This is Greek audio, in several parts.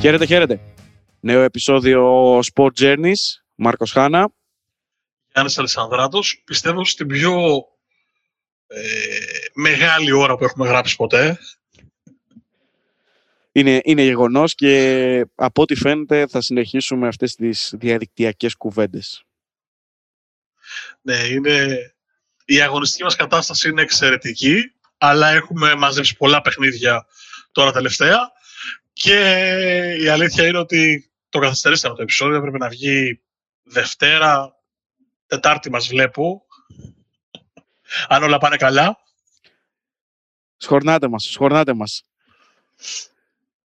Χαίρετε, χαίρετε. Νέο επεισόδιο Sport Journeys. Μάρκος Χάνα. Γιάννης Αλessανδράτος. Πιστεύω στην πιο ε, μεγάλη ώρα που έχουμε γράψει ποτέ. Είναι, είναι γεγονός και από ό,τι φαίνεται θα συνεχίσουμε αυτές τις διαδικτυακές κουβέντες. Ναι, είναι... η αγωνιστική μας κατάσταση είναι εξαιρετική, αλλά έχουμε μαζέψει πολλά παιχνίδια τώρα τελευταία και η αλήθεια είναι ότι το καθυστερήσαμε το επεισόδιο, έπρεπε να βγει Δευτέρα, Τετάρτη μας βλέπω, αν όλα πάνε καλά. Σχορνάτε μας, σχορνάτε μας.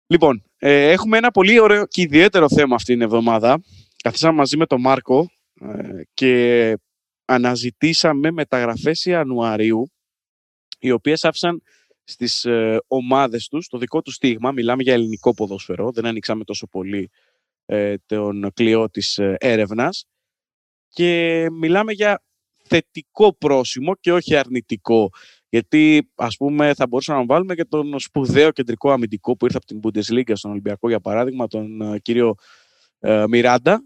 Λοιπόν, ε, έχουμε ένα πολύ ωραίο και ιδιαίτερο θέμα αυτήν την εβδομάδα. Καθίσαμε μαζί με τον Μάρκο ε, και αναζητήσαμε μεταγραφές Ιανουαρίου, οι οποίες άφησαν στις ε, ομάδες τους το δικό τους στίγμα. Μιλάμε για ελληνικό ποδόσφαιρο, δεν ανοίξαμε τόσο πολύ ε, τον κλειό της ε, έρευνας. Και μιλάμε για θετικό πρόσημο και όχι αρνητικό. Γιατί, ας πούμε, θα μπορούσαμε να βάλουμε και τον σπουδαίο κεντρικό αμυντικό που ήρθε από την Bundesliga στον Ολυμπιακό, για παράδειγμα, τον ε, κύριο ε, Μιράντα.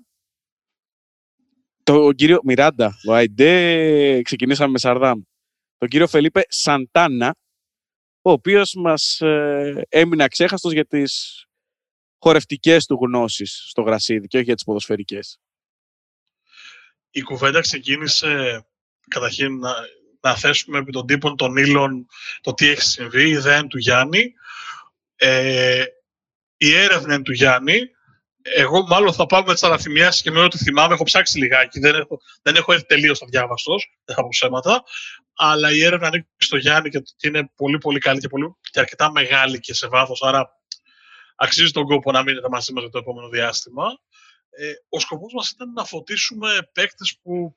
Τον κύριο Μιράντα, ο Αϊντέ, ξεκινήσαμε με Σαρδάμ. Τον κύριο Φελίπε Σαντάνα, ο οποίος μας ε, έμεινε αξέχαστος για τις χορευτικές του γνώσεις στο γρασίδι και όχι για τις ποδοσφαιρικές. Η κουβέντα ξεκίνησε καταρχήν να, να θέσουμε επί των τύπων των ήλων το τι έχει συμβεί, η ιδέα του Γιάννη. Ε, η έρευνα του Γιάννη. Εγώ μάλλον θα πάω με τις αναθυμιάσεις και με ό,τι θυμάμαι. Έχω ψάξει λιγάκι. Δεν έχω, δεν έχω έρθει τελείως αδιάβαστος. Δεν θα πω ψέματα. Αλλά η έρευνα ανήκει στο Γιάννη και είναι πολύ πολύ καλή και, πολύ, και αρκετά μεγάλη και σε βάθος. Άρα αξίζει τον κόπο να μείνετε μαζί μας για το επόμενο διάστημα. Ε, ο σκοπός μας ήταν να φωτίσουμε παίκτες που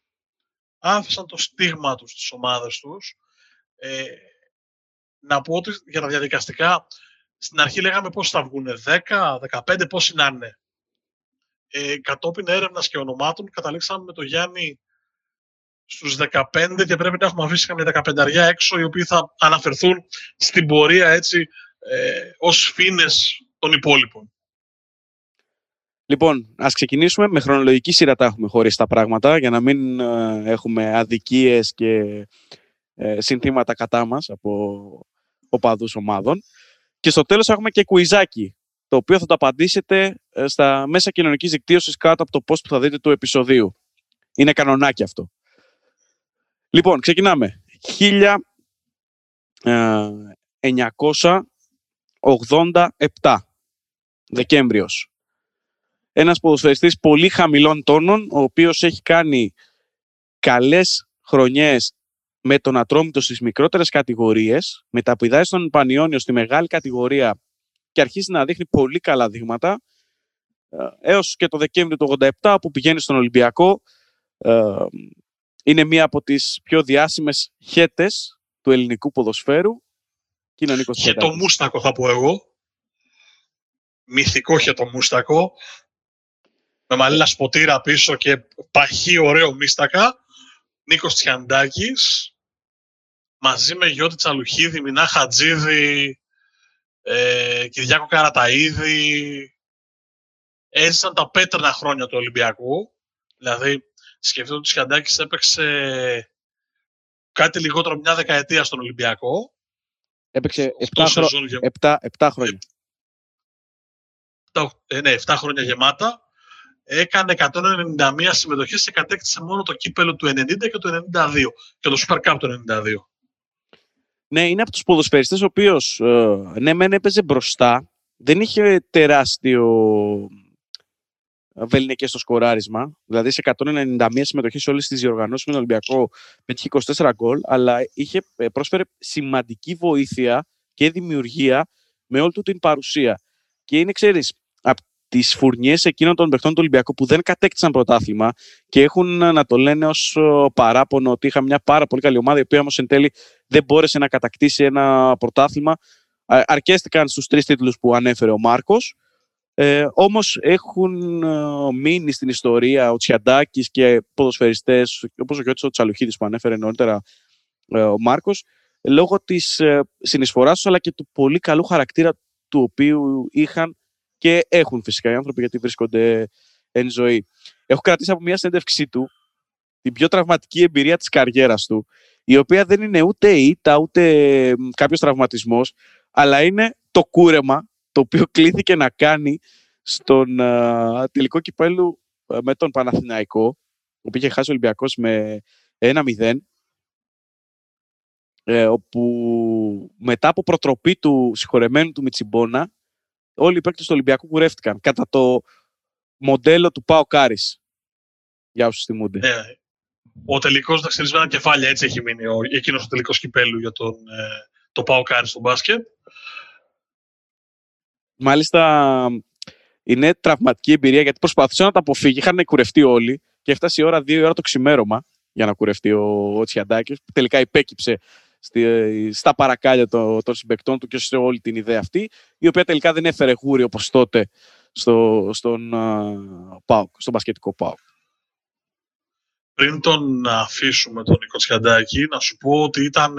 άφησαν το στίγμα τους στις ομάδες τους. Ε, να πω ότι για τα διαδικαστικά, στην αρχή λέγαμε πώς θα βγουν, 10, 15, πώς να είναι. Ε, κατόπιν έρευνας και ονομάτων, καταλήξαμε με το Γιάννη στους 15 και πρέπει να έχουμε αφήσει καμιά 15 έξω, οι οποίοι θα αναφερθούν στην πορεία έτσι, ε, ως φίνες των υπόλοιπων. Λοιπόν, ας ξεκινήσουμε. Με χρονολογική σειρά τα έχουμε χωρίσει τα πράγματα για να μην ε, έχουμε αδικίες και ε, συνθήματα κατά μας από οπαδούς ομάδων. Και στο τέλος έχουμε και κουιζάκι, το οποίο θα το απαντήσετε ε, στα μέσα κοινωνικής δικτύωσης κάτω από το post που θα δείτε του επεισοδίου. Είναι κανονάκι αυτό. Λοιπόν, ξεκινάμε. 1987 Δεκέμβριος ένας ποδοσφαιριστής πολύ χαμηλών τόνων, ο οποίος έχει κάνει καλές χρονιές με τον Ατρόμητο στις μικρότερες κατηγορίες, μεταπηδάει στον Πανιόνιο στη μεγάλη κατηγορία και αρχίζει να δείχνει πολύ καλά δείγματα, ε, έως και το Δεκέμβριο του 87 που πηγαίνει στον Ολυμπιακό. Ε, είναι μία από τις πιο διάσημες χέτες του ελληνικού ποδοσφαίρου. Χέτο Μούστακο θα πω εγώ. Μυθικό χέτο Μούστακο με μαλλίλα σποτήρα πίσω και παχύ ωραίο μίστακα. Νίκος Τσιαντάκης, μαζί με Γιώτη Τσαλουχίδη, Μινά Χατζίδη, ε, Κυριάκο Καραταίδη. Έζησαν τα πέτρινα χρόνια του Ολυμπιακού. Δηλαδή, σκεφτείτε ότι ο Τσιαντάκης έπαιξε κάτι λιγότερο μια δεκαετία στον Ολυμπιακό. Έπαιξε 7, χρο... 7, 7 χρόνια. 7, ε, ναι, 7 χρόνια γεμάτα έκανε 191 συμμετοχές και κατέκτησε μόνο το κύπελο του 90 και το 92 και το Super Cup του 92. Ναι, είναι από τους ποδοσφαιριστές ο οποίος, ε, ναι, μεν έπαιζε μπροστά, δεν είχε τεράστιο ε, βεληνικέ στο σκοράρισμα. Δηλαδή σε 191 συμμετοχή σε όλες τις διοργανώσεις με τον Ολυμπιακό πέτυχε 24 γκολ, αλλά είχε, ε, πρόσφερε σημαντική βοήθεια και δημιουργία με όλη του την παρουσία. Και είναι, ξέρεις, τις φουρνιές εκείνων των παιχτών του Ολυμπιακού που δεν κατέκτησαν πρωτάθλημα και έχουν ε, να το λένε ως παράπονο ότι είχα μια πάρα πολύ καλή ομάδα, η οποία όμως εν τέλει δεν μπόρεσε να κατακτήσει ένα πρωτάθλημα. Αρκέστηκαν στους τρεις τίτλους που ανέφερε ο Μάρκος. Ε, όμως έχουν ε, μείνει στην ιστορία ο Τσιαντάκης και ποδοσφαιριστές όπως ο Γιώργος Τσαλουχίδης που ανέφερε νωρίτερα ε, ο Μάρκος λόγω της ε, συνεισφοράς τους αλλά και του πολύ καλού χαρακτήρα του οποίου είχαν Και έχουν φυσικά οι άνθρωποι γιατί βρίσκονται εν ζωή. Έχω κρατήσει από μια συνέντευξή του την πιο τραυματική εμπειρία της καριέρας του, η οποία δεν είναι ούτε ήττα, ούτε κάποιος τραυματισμός, αλλά είναι το κούρεμα το οποίο κλήθηκε να κάνει στον τελικό κυπέλου με τον Παναθηναϊκό, που είχε χάσει ο Ολυμπιακός με 1-0, ε, όπου μετά από προτροπή του συγχωρεμένου του Μιτσιμπόνα, όλοι οι παίκτες του Ολυμπιακού κουρεύτηκαν κατά το μοντέλο του Πάο Κάρης. Για όσους θυμούνται. Ναι. Ο τελικός δαχτυλισμένα κεφάλια, έτσι έχει μείνει ο, εκείνος ο τελικός κυπέλου για τον, ε, το Πάο Κάρης στο μπάσκετ. Μάλιστα, είναι τραυματική εμπειρία γιατί προσπαθούσαν να τα αποφύγει. Είχαν κουρευτεί όλοι και έφτασε η ώρα, δύο ώρα το ξημέρωμα για να κουρευτεί ο, ο Τσιαντάκης. Τελικά υπέκυψε στη, στα παρακάλια των, των συμπεκτών του και σε όλη την ιδέα αυτή, η οποία τελικά δεν έφερε γούρι όπως τότε στο, στον, uh, στον μπασκετικό ΠΑΟΚ. Πριν τον αφήσουμε τον Νίκο Τσιαντάκη, να σου πω ότι ήταν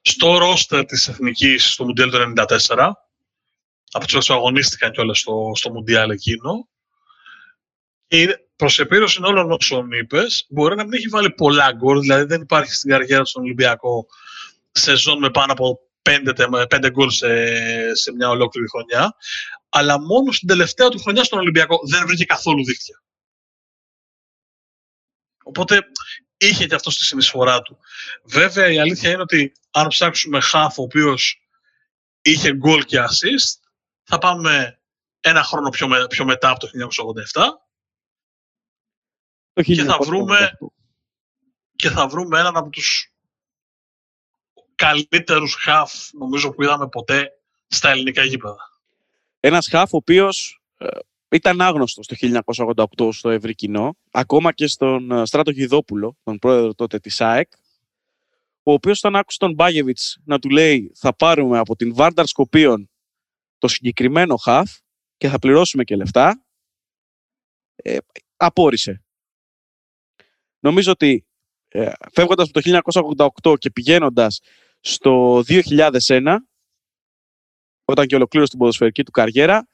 στο ρόστερ της Εθνικής στο Μουντιάλ του 1994, από τους που αγωνίστηκαν κιόλας στο, στο Μουντιάλ εκείνο, και προς επίρρωση όλων όσων είπες, μπορεί να μην έχει βάλει πολλά γκολ, δηλαδή δεν υπάρχει στην καριέρα του στον Ολυμπιακό σεζόν με πάνω από πέντε, γκολ σε, σε μια ολόκληρη χρονιά. Αλλά μόνο στην τελευταία του χρονιά στον Ολυμπιακό δεν βρήκε καθόλου δίκτυα. Οπότε είχε και αυτό στη συνεισφορά του. Βέβαια η αλήθεια είναι ότι αν ψάξουμε χάφ ο οποίος είχε γκολ και assist, θα πάμε ένα χρόνο πιο, πιο μετά από το 1987 και θα βρούμε και θα βρούμε έναν από τους καλύτερους χαφ νομίζω που είδαμε ποτέ στα ελληνικά γήπεδα. Ένας χαφ ο οποίος ε, ήταν άγνωστος το 1988 στο ευρύ κοινό, ακόμα και στον ε, Στράτο Γιδόπουλο, τον πρόεδρο τότε της ΑΕΚ, ο οποίος όταν άκουσε τον Μπάγεβιτς να του λέει θα πάρουμε από την Βάρνταρ Σκοπίων το συγκεκριμένο χαφ και θα πληρώσουμε και λεφτά, ε, απόρρισε. Νομίζω ότι ε, φεύγοντας από το 1988 και πηγαίνοντας στο 2001, όταν και ολοκλήρωσε την ποδοσφαιρική του καριέρα,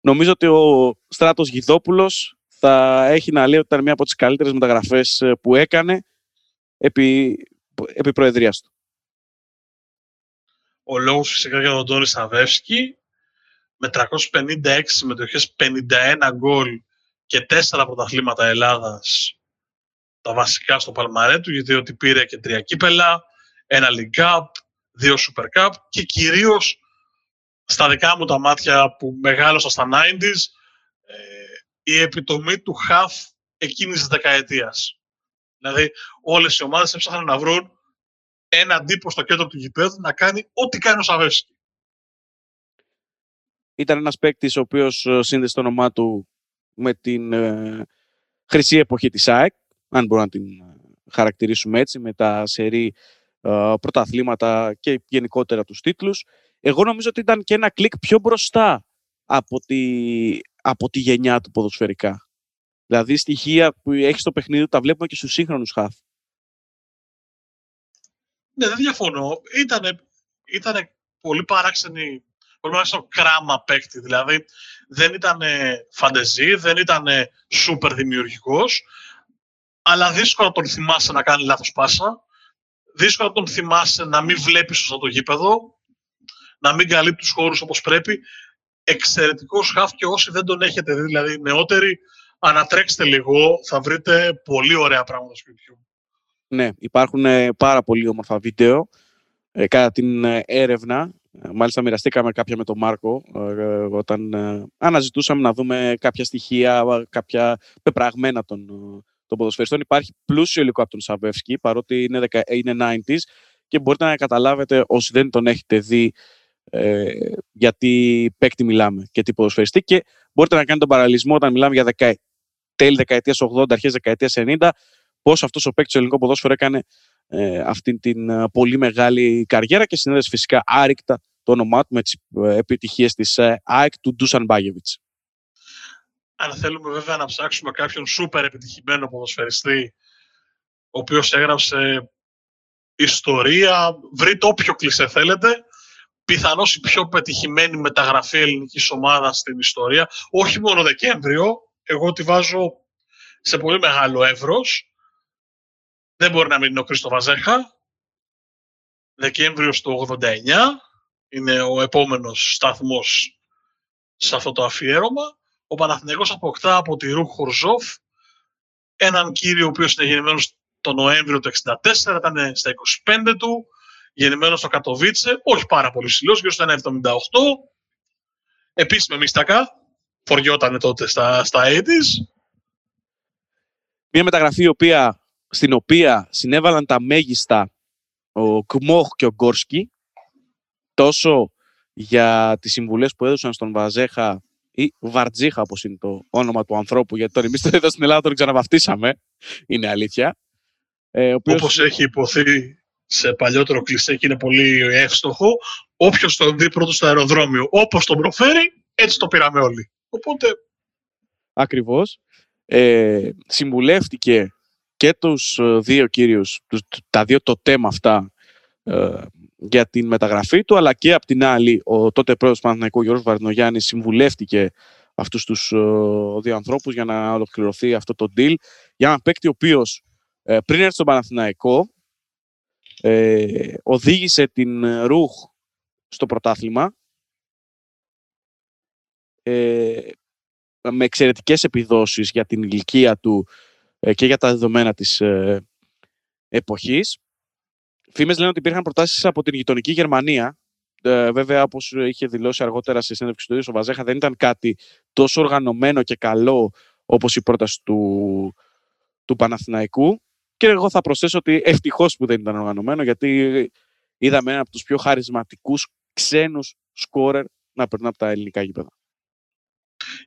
νομίζω ότι ο Στράτος Γιδόπουλος θα έχει να λέει ότι ήταν μία από τις καλύτερες μεταγραφές ε, που έκανε επί, επί προεδρίας του. Ο λόγος φυσικά για τον Τόρι Σαβεύσκη με 356 συμμετοχές, 51 γκολ και 4 πρωταθλήματα Ελλάδας τα βασικά στο παλμαρέ του, γιατί ότι πήρε και τρία κύπελα, ένα League Cup, δύο Super Cup και κυρίως στα δικά μου τα μάτια που μεγάλωσα στα 90s, ε, η επιτομή του half εκείνης της δεκαετίας. Δηλαδή, όλες οι ομάδες έψαχναν να βρουν ένα τύπο στο κέντρο του γηπέδου να κάνει ό,τι κάνει ο Σαβέσκι. Ήταν ένας παίκτης ο οποίος ε, σύνδεσε το όνομά του με την ε, χρυσή εποχή της ΑΕΚ αν μπορούμε να την ε, χαρακτηρίσουμε έτσι, με τα σερή ε, πρωταθλήματα και γενικότερα τους τίτλους. Εγώ νομίζω ότι ήταν και ένα κλικ πιο μπροστά από τη, από τη γενιά του ποδοσφαιρικά. Δηλαδή στοιχεία που έχει στο παιχνίδι τα βλέπουμε και στους σύγχρονους χαφ. Ναι, δεν διαφωνώ. Ήτανε, ήτανε πολύ παράξενη, πολύ παράξενο κράμα παίκτη. Δηλαδή δεν ήταν φαντεζή, δεν ήταν σούπερ δημιουργικός, αλλά δύσκολα τον θυμάσαι να κάνει λάθος πάσα, δύσκολα τον θυμάσαι να μην βλέπεις σωστά το γήπεδο, να μην καλύπτει τους χώρους όπως πρέπει. Εξαιρετικός χαφ και όσοι δεν τον έχετε δει, δηλαδή νεότεροι, ανατρέξτε λίγο, θα βρείτε πολύ ωραία πράγματα στο YouTube. Ναι, υπάρχουν ε, πάρα πολύ όμορφα βίντεο. Ε, κατά την ε, έρευνα, μάλιστα μοιραστήκαμε κάποια με τον Μάρκο, όταν αναζητούσαμε να δούμε κάποια στοιχεία, κάποια πεπραγμένα των, των ποδοσφαιριστών υπάρχει πλούσιο υλικό από τον Σαββεύσκι, παρότι είναι, είναι 90s και μπορείτε να καταλάβετε όσοι δεν τον έχετε δει ε, γιατί παίκτη μιλάμε και τι ποδοσφαιριστή και μπορείτε να κάνετε τον παραλυσμό όταν μιλάμε για δεκα... τέλη δεκαετίας 80, αρχές δεκαετίας 90 πώς αυτός ο παίκτης του ελληνικού ποδόσφαιρο έκανε ε, αυτή την ε, πολύ μεγάλη καριέρα και συνέδεσε φυσικά άρρηκτα το όνομά του με τις ε, επιτυχίες της ε, ΑΕΚ του Ντούσαν Μπάγεβιτς αν θέλουμε βέβαια να ψάξουμε κάποιον σούπερ επιτυχημένο ποδοσφαιριστή, ο οποίος έγραψε ιστορία, βρείτε όποιο κλισέ θέλετε, πιθανώς η πιο πετυχημένη μεταγραφή ελληνικής ομάδας στην ιστορία. Όχι μόνο Δεκέμβριο, εγώ τη βάζω σε πολύ μεγάλο εύρος. Δεν μπορεί να μην είναι ο Κρίστο Βαζέχα. Δεκέμβριο του 89 είναι ο επόμενος σταθμός σε αυτό το αφιέρωμα. Ο Παναθηναϊκός αποκτά από τη Ρου Χορζόφ έναν κύριο ο οποίος είναι γεννημένος το Νοέμβριο του 1964, ήταν στα 25 του, γεννημένος στο Κατοβίτσε, όχι πάρα πολύ ψηλός, γύρω στο 1,78. Επίσης με μίστακα, φοριότανε τότε στα, στα 80's. Μια μεταγραφή οποία, στην οποία συνέβαλαν τα μέγιστα ο Κμόχ και ο Γκόρσκι, τόσο για τις συμβουλές που έδωσαν στον Βαζέχα ή Βαρτζίχα, όπως είναι το όνομα του ανθρώπου, γιατί τώρα εμείς το εδώ στην Ελλάδα τον ξαναβαφτίσαμε, είναι αλήθεια. Ε, οποίος... Όπως έχει υποθεί σε παλιότερο κλισέ και είναι πολύ εύστοχο, όποιος τον δει πρώτος στο αεροδρόμιο, όπως τον προφέρει, έτσι το πήραμε όλοι. Οπότε... Ακριβώς. Ε, συμβουλεύτηκε και τους ε, δύο κύριους, τα δύο το θέμα αυτά ε, για την μεταγραφή του, αλλά και απ' την άλλη ο τότε πρόεδρος του Παναθηναϊκού Γιώργος Βαρδινογιάννης συμβουλεύτηκε αυτούς τους ε, δύο ανθρώπους για να ολοκληρωθεί αυτό το deal για έναν παίκτη ο οποίος ε, πριν έρθει στον Παναθηναϊκό ε, οδήγησε την Ρουχ στο πρωτάθλημα ε, με εξαιρετικές επιδόσεις για την ηλικία του ε, και για τα δεδομένα της ε, εποχής. Φήμες λένε ότι υπήρχαν προτάσεις από την γειτονική Γερμανία. Ε, βέβαια, όπως είχε δηλώσει αργότερα σε συνέντευξη του ίδιου ο Βαζέχα, δεν ήταν κάτι τόσο οργανωμένο και καλό όπως η πρόταση του, του Παναθηναϊκού. Και εγώ θα προσθέσω ότι ευτυχώς που δεν ήταν οργανωμένο, γιατί είδαμε ένα από τους πιο χαρισματικούς ξένους σκόρερ να περνά από τα ελληνικά γήπεδα.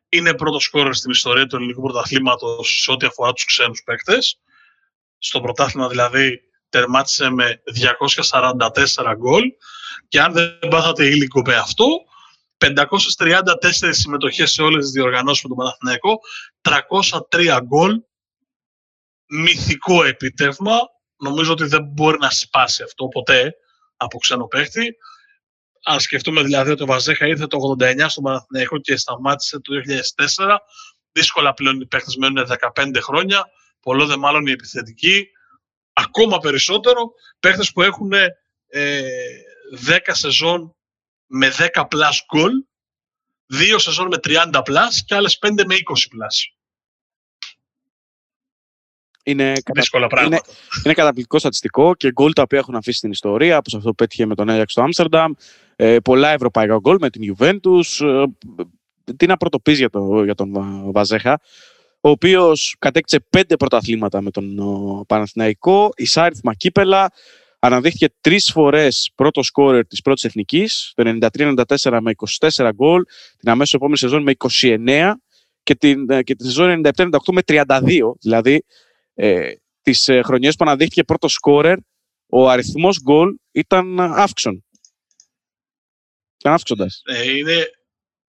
Είναι πρώτος σκόρερ στην ιστορία του ελληνικού πρωταθλήματος σε ό,τι αφορά τους ξένους παίκτες. Στο πρωτάθλημα δηλαδή τερμάτισε με 244 γκολ και αν δεν πάθατε υλικό με αυτό, 534 συμμετοχές σε όλες τις διοργανώσεις με τον Παναθηναϊκό, 303 γκολ μυθικό επίτευγμα. Νομίζω ότι δεν μπορεί να σπάσει αυτό ποτέ από ξένο παίχτη. Αν σκεφτούμε δηλαδή ότι ο Βαζέχα ήρθε το 89 στον Παναθηναϊκό και σταμάτησε το 2004, δύσκολα πλέον οι παίχτες μένουν 15 χρόνια, πολλό δε μάλλον οι επιθετικοί, ακόμα περισσότερο παίχτες που έχουν ε, 10 σεζόν με 10 plus goal, 2 σεζόν με 30 plus και άλλες 5 με 20 plus. Είναι, Δύσκολα πράγματα. Είναι, είναι καταπληκτικό στατιστικό και γκολ τα οποία έχουν αφήσει στην ιστορία, όπως αυτό που πέτυχε με τον Ajax στο Άμστερνταμ, ε, πολλά ευρωπαϊκά γκολ με την Juventus. Ε, τι να πρωτοποιήσει για, το, για τον Βαζέχα, ο οποίος κατέκτησε πέντε πρωταθλήματα με τον ο, Παναθηναϊκό, εισάριθμα κύπελα, αναδείχθηκε τρεις φορές πρώτο σκόρερ της πρώτης εθνικής, το 93-94 με 24 γκολ, την αμέσως επόμενη σεζόν με 29 και την, ε, και τη σεζόν 97-98 με 32. Δηλαδή ε, τις ε, χρονιές που αναδείχθηκε πρώτος σκόρερ, ο αριθμός γκολ ήταν αύξον. Ήταν αύξοντας. Ε, είναι,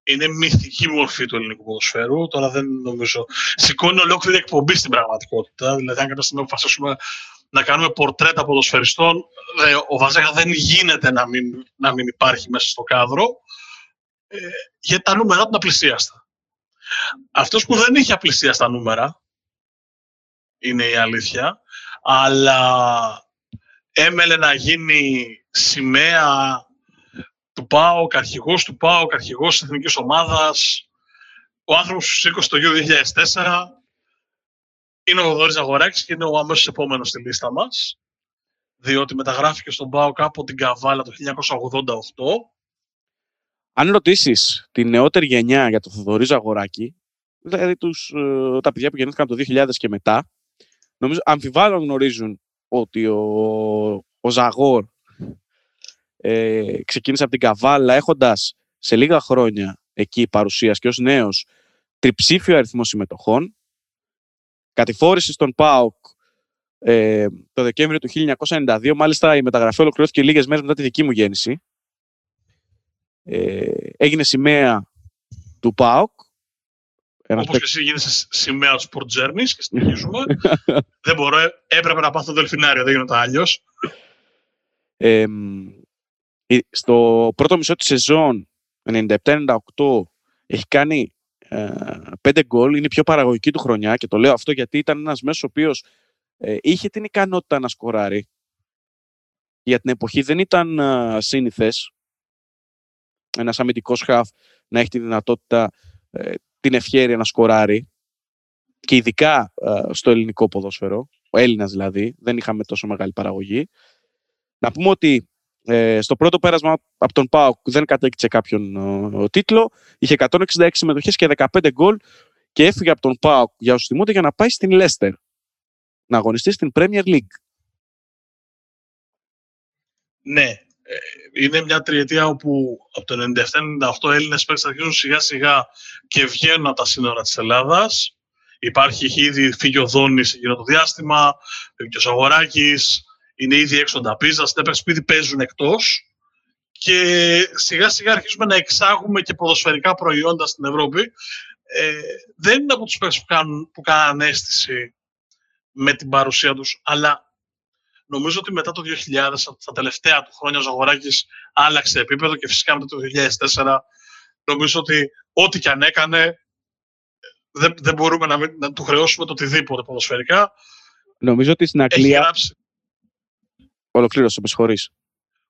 είναι μυθική μορφή του ελληνικού ποδοσφαίρου. Τώρα δεν νομίζω. Σηκώνει ολόκληρη εκπομπή στην πραγματικότητα. Δηλαδή, αν κάποια στιγμή αποφασίσουμε να κάνουμε πορτρέτα ποδοσφαιριστών, ο Βαζέχα δεν γίνεται να μην, να μην υπάρχει μέσα στο κάδρο. Ε, γιατί τα νούμερα του είναι απλησίαστα. Αυτός που δεν είχε απλησίαστα νούμερα, είναι η αλήθεια. Αλλά έμελε να γίνει σημαία του ΠΑΟΚ, αρχηγός του ΠΑΟΚ, αρχηγός της εθνικής ομάδας. Ο άνθρωπος που σήκωσε το γιο 2004 είναι ο Δόρης Αγοράκης και είναι ο αμέσως επόμενος στη λίστα μας. Διότι μεταγράφηκε στον ΠΑΟΚ από την Καβάλα το 1988. Αν ρωτήσεις την νεότερη γενιά για τον Θοδωρή Ζαγοράκη, δηλαδή τους, ε, τα παιδιά που γεννήθηκαν το 2000 και μετά, Νομίζω αμφιβάλλον γνωρίζουν ότι ο, ο Ζαγόρ ε, ξεκίνησε από την Καβάλα έχοντας σε λίγα χρόνια εκεί παρουσίας και ως νέος τριψήφιο αριθμό συμμετοχών. Κατηφόρηση στον ΠΑΟΚ ε, το Δεκέμβριο του 1992. Μάλιστα η μεταγραφή ολοκληρώθηκε λίγες μέρες μετά τη δική μου γέννηση. Ε, έγινε σημαία του ΠΑΟΚ Όπως και εσύ γίνεσαι σημαία του Sport Journeys και συνεχίζουμε. δεν μπορώ, έπρεπε να πάθω το δελφινάριο, δεν γίνεται αλλιώς. Ε, Στο πρώτο μισό της σεζόν, 97-98, έχει κάνει ε, πέντε γκολ, είναι η πιο παραγωγική του χρονιά και το λέω αυτό γιατί ήταν ένας μέσος ο οποίος ε, είχε την ικανότητα να σκοράρει. Για την εποχή δεν ήταν ε, σύνηθες ένας αμυντικός χαφ να έχει τη δυνατότητα, ε, την ευχαίρεια να σκοράρει και ειδικά ε, στο ελληνικό ποδόσφαιρο, ο Έλληνας δηλαδή, δεν είχαμε τόσο μεγάλη παραγωγή. Να πούμε ότι ε, στο πρώτο πέρασμα από τον ΠΑΟΚ δεν κατέκτησε κάποιον ο, τίτλο. Είχε 166 συμμετοχές και 15 γκολ και έφυγε από τον ΠΑΟΚ για όσους θυμούνται για να πάει στην Λέστερ να αγωνιστεί στην Premier League. Ναι, ε, είναι μια τριετία όπου από το 97-98 Έλληνες παίκτες αρχίζουν σιγά σιγά και βγαίνουν από τα σύνορα της Ελλάδας. Υπάρχει, έχει ήδη φύγει ο Δόνης εκείνο το διάστημα, και ο Σαγοράκης, είναι ήδη έξω τα πίζα, στην έπαιξη παίζουν εκτός και σιγά σιγά αρχίζουμε να εξάγουμε και ποδοσφαιρικά προϊόντα στην Ευρώπη. Ε, δεν είναι από τους παίκτες που, κάνουν, που κάνουν αίσθηση με την παρουσία τους, αλλά νομίζω ότι μετά το 2000, στα τελευταία του χρόνια, ο Ζαγοράκης άλλαξε επίπεδο και φυσικά μετά το 2004 νομίζω ότι ό,τι και αν έκανε δεν, δεν μπορούμε να, να του χρεώσουμε το οτιδήποτε ποδοσφαιρικά. Νομίζω ότι στην Αγγλία... Γράψει... Ολοκλήρωσε, με συγχωρείς.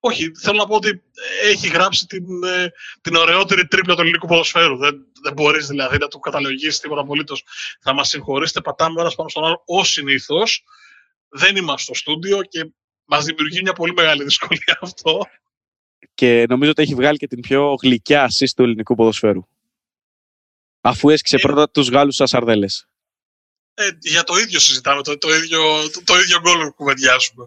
Όχι, θέλω να πω ότι έχει γράψει την, ε, την ωραιότερη τρίπλα του ελληνικού ποδοσφαίρου. Δεν, δεν μπορείς δηλαδή να του καταλογίσεις τίποτα απολύτως. Θα μας συγχωρήσετε, πατάμε ένας πάνω στον άλλο ως συνήθως. Δεν είμαστε στο στούντιο και μας δημιουργεί μια πολύ μεγάλη δυσκολία αυτό. Και νομίζω ότι έχει βγάλει και την πιο γλυκιά ασίστ του ελληνικού ποδοσφαίρου. Αφού έσκησε ε, πρώτα τους Γάλλους σαν σαρδέλες. Ε, για το ίδιο συζητάμε, το, το ίδιο, το, το ίδιο γκολ κουβεντιάζουμε.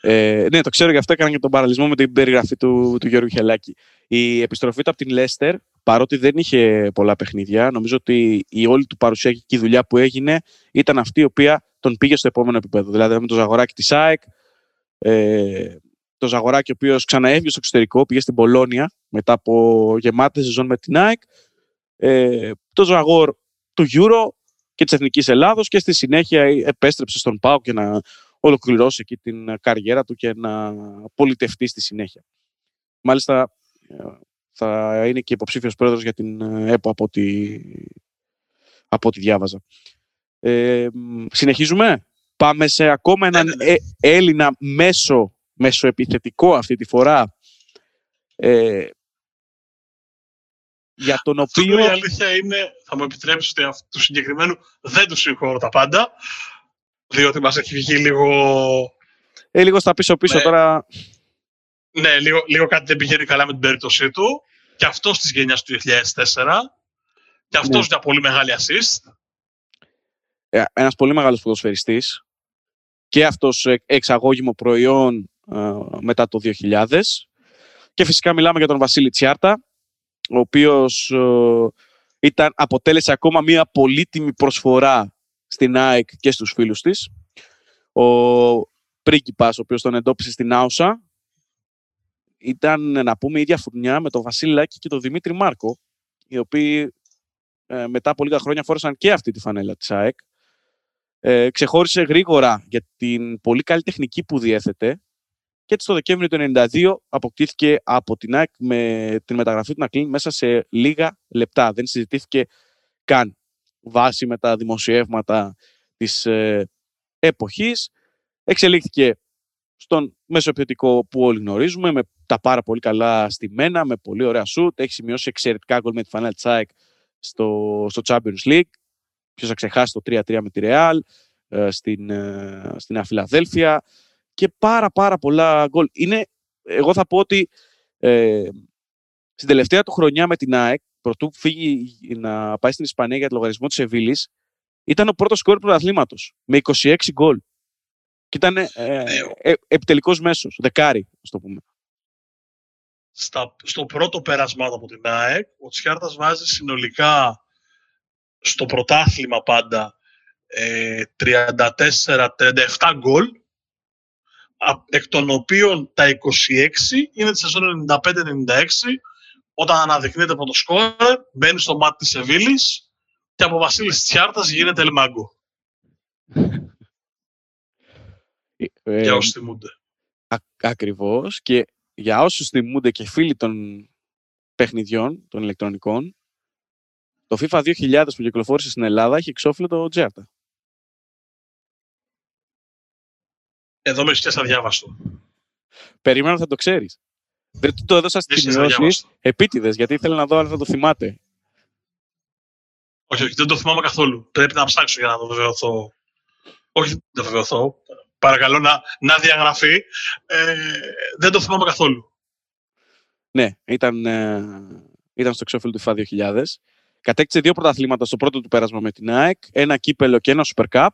Ε, ναι, το ξέρω γι' αυτό έκανα και τον παραλυσμό με την περιγραφή του, του Γιώργου Χελάκη. Η επιστροφή του από την Λέστερ, παρότι δεν είχε πολλά παιχνίδια, νομίζω ότι η όλη του παρουσία και η δουλειά που έγινε ήταν αυτή η οποία τον πήγε στο επόμενο επίπεδο. Δηλαδή με το Ζαγοράκι της ΑΕΚ, ε, το Ζαγοράκι ο οποίος ξαναέβγαινε στο εξωτερικό, πήγε στην Πολώνια μετά από γεμάτε σεζόν με την ΑΕΚ. Ε, το Ζαγόρ του Euro και της Εθνικής Ελλάδος και στη συνέχεια επέστρεψε στον ΠΑΟ και να ολοκληρώσει εκεί την καριέρα του και να πολιτευτεί στη συνέχεια. Μάλιστα, ε, θα είναι και υποψήφιος πρόεδρος για την ε, ΕΠΟ από ό,τι, από διάβαζα. Ε, συνεχίζουμε; Πάμε σε ακόμα έναν ναι, ναι, ναι. Έλληνα μέσο, μεσοεπιθετικό αυτή τη φορά. Ε, για τον οποίο... η αλήθεια είναι, θα μου επιτρέψει ότι αυτού του συγκεκριμένου δεν τους συγχωρώ τα πάντα διότι μας έχει βγει λίγο... Ε, λίγο στα πίσω-πίσω ναι. τώρα. Ναι, λίγο, λίγο κάτι δεν πηγαίνει καλά με την περίπτωσή του. Και αυτός της γενιάς του 2004. Και αυτός ναι. μια πολύ μεγάλη assist. Ε, ένας πολύ μεγάλος ποδοσφαιριστής. Και αυτός εξαγώγημο προϊόν ε, μετά το 2000. Και φυσικά μιλάμε για τον Βασίλη Τσιάρτα, ο οποίος ε, ήταν, αποτέλεσε ακόμα μια πολύτιμη προσφορά στην ΑΕΚ και στους φίλους της. Ο πρίγκιπας, ο οποίος τον εντόπισε στην Άουσα, ήταν, να πούμε, η ίδια φουρνιά με τον Βασίλη και τον Δημήτρη Μάρκο, οι οποίοι ε, μετά από λίγα χρόνια φόρεσαν και αυτή τη φανέλα της ΑΕΚ. Ε, ξεχώρισε γρήγορα για την πολύ καλή τεχνική που διέθετε και έτσι το Δεκέμβριο του 1992 αποκτήθηκε από την ΑΕΚ με την μεταγραφή του να κλείνει μέσα σε λίγα λεπτά. Δεν συζητήθηκε καν βάση με τα δημοσιεύματα της ε, εποχής. Εξελίχθηκε στον μεσοεπιθετικό που όλοι γνωρίζουμε, με τα πάρα πολύ καλά στημένα, με πολύ ωραία σουτ. Έχει σημειώσει εξαιρετικά γκολ με τη Φανέλ Τσάικ στο, στο Champions League. Ποιος θα ξεχάσει το 3-3 με τη Real ε, στην, ε, στην Αφιλαδέλφια και πάρα πάρα πολλά γκολ. Είναι, εγώ θα πω ότι ε, στην τελευταία του χρονιά με την ΑΕΚ πρωτού φύγει να πάει στην Ισπανία για το λογαριασμό της Σεβίλης, ήταν ο πρώτος σκόρ του πρωταθλήματος με 26 γκολ. Και ήταν ε, ναι. ε, επιτελικός μέσος, δεκάρι, ας το πούμε. Στα, στο πρώτο πέρασμα από την ΑΕΚ, ο Τσιάρτα βάζει συνολικά στο πρωτάθλημα πάντα ε, 34-37 γκολ, εκ των οποίων τα 26 είναι της σεζόν 95-96 όταν αναδεικνύεται από το σκόρ, μπαίνει στο μάτι της Σεβίλης και από Βασίλης Τσιάρτας γίνεται Ελμάγκο. Ε, Για όσοι θυμούνται. Ακριβώς. Και για όσους θυμούνται και φίλοι των παιχνιδιών, των ηλεκτρονικών, το FIFA 2000 που κυκλοφόρησε στην Ελλάδα έχει εξώφυλλο το Τζέρτα. Εδώ με έχεις αδιάβαστο. Περίμενα θα το ξέρεις. Δεν το έδωσα στις σημειώσεις επίτηδες, γιατί ήθελα να δω αν θα το θυμάται. Όχι, όχι, δεν το θυμάμαι καθόλου. Πρέπει να ψάξω για να το βεβαιωθώ. Όχι, δεν το βεβαιωθώ. Παρακαλώ να, να διαγραφεί. Ε, δεν το θυμάμαι καθόλου. Ναι, ήταν, ε, ήταν στο εξώφυλλο του FIFA 2000. Κατέκτησε δύο πρωταθλήματα στο πρώτο του πέρασμα με την ΑΕΚ, ένα κύπελο και ένα Super Cup.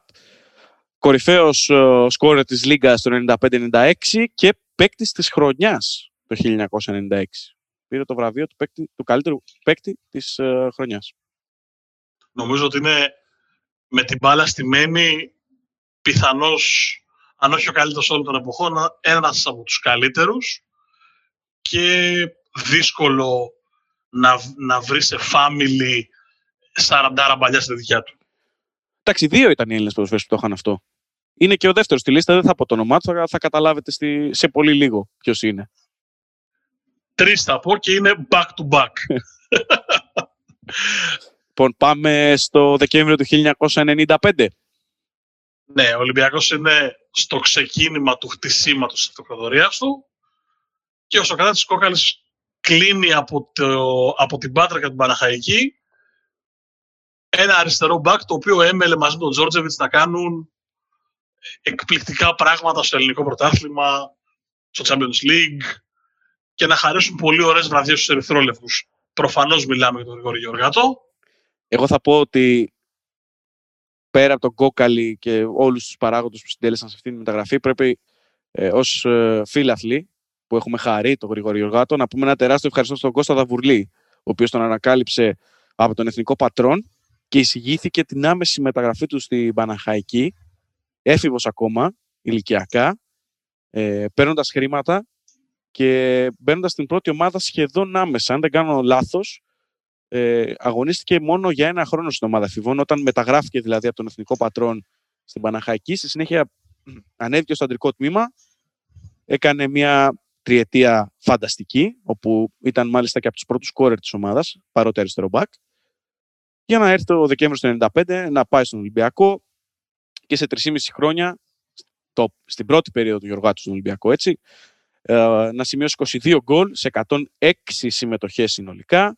Κορυφαίος uh, σκόρερ της Λίγκας το 95-96 και παίκτης της χρονιάς το 1996. Πήρε το βραβείο του, παίκτη, του καλύτερου παίκτη της uh, χρονιάς. Νομίζω ότι είναι με την μπάλα στημένη πιθανώ, αν όχι ο καλύτερος όλων των εποχών, ένα από τους καλύτερους και δύσκολο να, να βρει σε family 40 μπαλιά στη δικιά του. Εντάξει, δύο ήταν οι Έλληνες ποδοσφαίρες που το είχαν αυτό. Είναι και ο δεύτερος στη λίστα, δεν θα πω το όνομά του, θα καταλάβετε στη, σε πολύ λίγο ποιος είναι. Τρεις θα πω και είναι back to back. Λοιπόν, πάμε στο Δεκέμβριο του 1995. Ναι, ο Ολυμπιακός είναι στο ξεκίνημα του χτισήματος της αυτοκρατορίας του και ο Σοκράτης Κόκαλης κλείνει από, το, από την Πάτρα και την Παναχαϊκή ένα αριστερό μπακ το οποίο έμελε μαζί με τον Τζόρτζεβιτς να κάνουν εκπληκτικά πράγματα στο ελληνικό πρωτάθλημα, στο Champions League και να χαρίσουν πολύ ωραίες βραδιές στους ερυθρόλευκους. Προφανώς μιλάμε για τον Γρηγόρη Γεωργάτο. Εγώ θα πω ότι πέρα από τον Κόκαλη και όλους τους παράγοντες που συντέλεσαν σε αυτή τη μεταγραφή πρέπει ε, ως ε, φίλαθλοι που έχουμε χαρεί τον Γρηγόρη Γεωργάτο να πούμε ένα τεράστιο ευχαριστώ στον Κώστα Δαβουρλή ο οποίος τον ανακάλυψε από τον Εθνικό Πατρόν και εισηγήθηκε την άμεση μεταγραφή του στην Παναχαϊκή, έφηβος ακόμα, ηλικιακά, ε, παίρνοντας χρήματα και μπαίνοντας στην πρώτη ομάδα σχεδόν άμεσα. Αν δεν κάνω λάθος, ε, αγωνίστηκε μόνο για ένα χρόνο στην ομάδα εφηβών, όταν μεταγράφηκε δηλαδή από τον Εθνικό Πατρόν στην Παναχαϊκή. Στη συνέχεια ανέβηκε στο αντρικό τμήμα, έκανε μια τριετία φανταστική, όπου ήταν μάλιστα και από τους πρώτους κόρερ της ομάδας, παρότι αριστερό μπακ για να έρθει το Δεκέμβριο του 1995 να πάει στον Ολυμπιακό και σε 3,5 χρόνια, το, στην πρώτη περίοδο του Γιωργάτου στον Ολυμπιακό, έτσι, ε, να σημειώσει 22 γκολ σε 106 συμμετοχές συνολικά.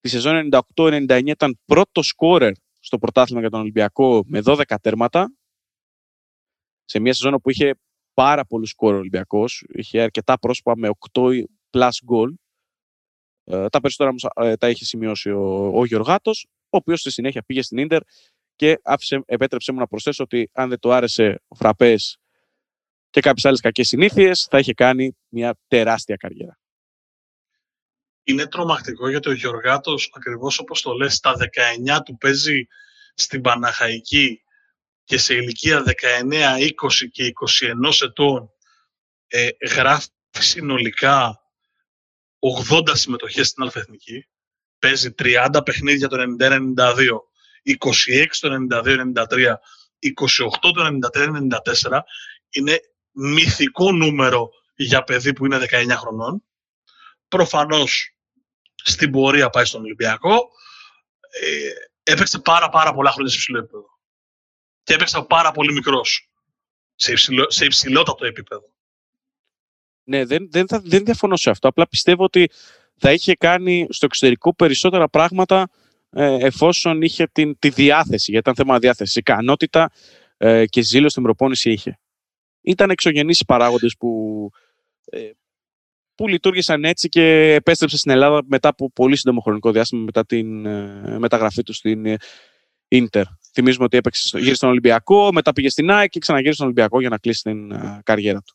Τη σεζόν 98-99 ήταν πρώτος σκόρερ στο πρωτάθλημα για τον Ολυμπιακό με 12 τέρματα. Σε μια σεζόν που είχε πάρα πολλούς σκόρερ ο Ολυμπιακός. Είχε αρκετά πρόσωπα με 8 plus γκολ. Ε, τα περισσότερα ε, τα είχε σημειώσει ο, ο Γιωργάτος ο οποίος στη συνέχεια πήγε στην ντερ και άφησε, επέτρεψε μου να προσθέσω ότι αν δεν το άρεσε ο Φραπές και κάποιες άλλες κακές συνήθειες, θα είχε κάνει μια τεράστια καριέρα. Είναι τρομακτικό γιατί ο Γιωργάτο, ακριβώς όπως το λες, στα 19 του παίζει στην Παναχαϊκή και σε ηλικία 19, 20 και 21 ετών ε, γράφει συνολικά 80 συμμετοχές στην Αλφεθνική παίζει 30 παιχνίδια το 91-92, 26 το 92-93, 28 το 93-94, είναι μυθικό νούμερο για παιδί που είναι 19 χρονών. Προφανώς στην πορεία πάει στον Ολυμπιακό. Ε, έπαιξε πάρα πάρα πολλά χρόνια σε υψηλό επίπεδο. Και έπαιξε πάρα πολύ μικρός. Σε, υψηλό, σε υψηλότατο επίπεδο. Ναι, δεν, δεν, θα, δεν διαφωνώ σε αυτό. Απλά πιστεύω ότι θα είχε κάνει στο εξωτερικό περισσότερα πράγματα ε, εφόσον είχε την, τη διάθεση, γιατί ήταν θέμα διάθεσης, ικανότητα ε, και ζήλο στην προπόνηση είχε. Ήταν εξωγενείς οι παράγοντες που, ε, που λειτουργήσαν έτσι και επέστρεψε στην Ελλάδα μετά από πολύ σύντομο χρονικό διάστημα μετά την ε, μεταγραφή του στην Ίντερ. Θυμίζουμε ότι έπαιξε, γύρισε στον Ολυμπιακό, μετά πήγε στην ΑΕΚ και ξαναγύρισε στον Ολυμπιακό για να κλείσει την καριέρα του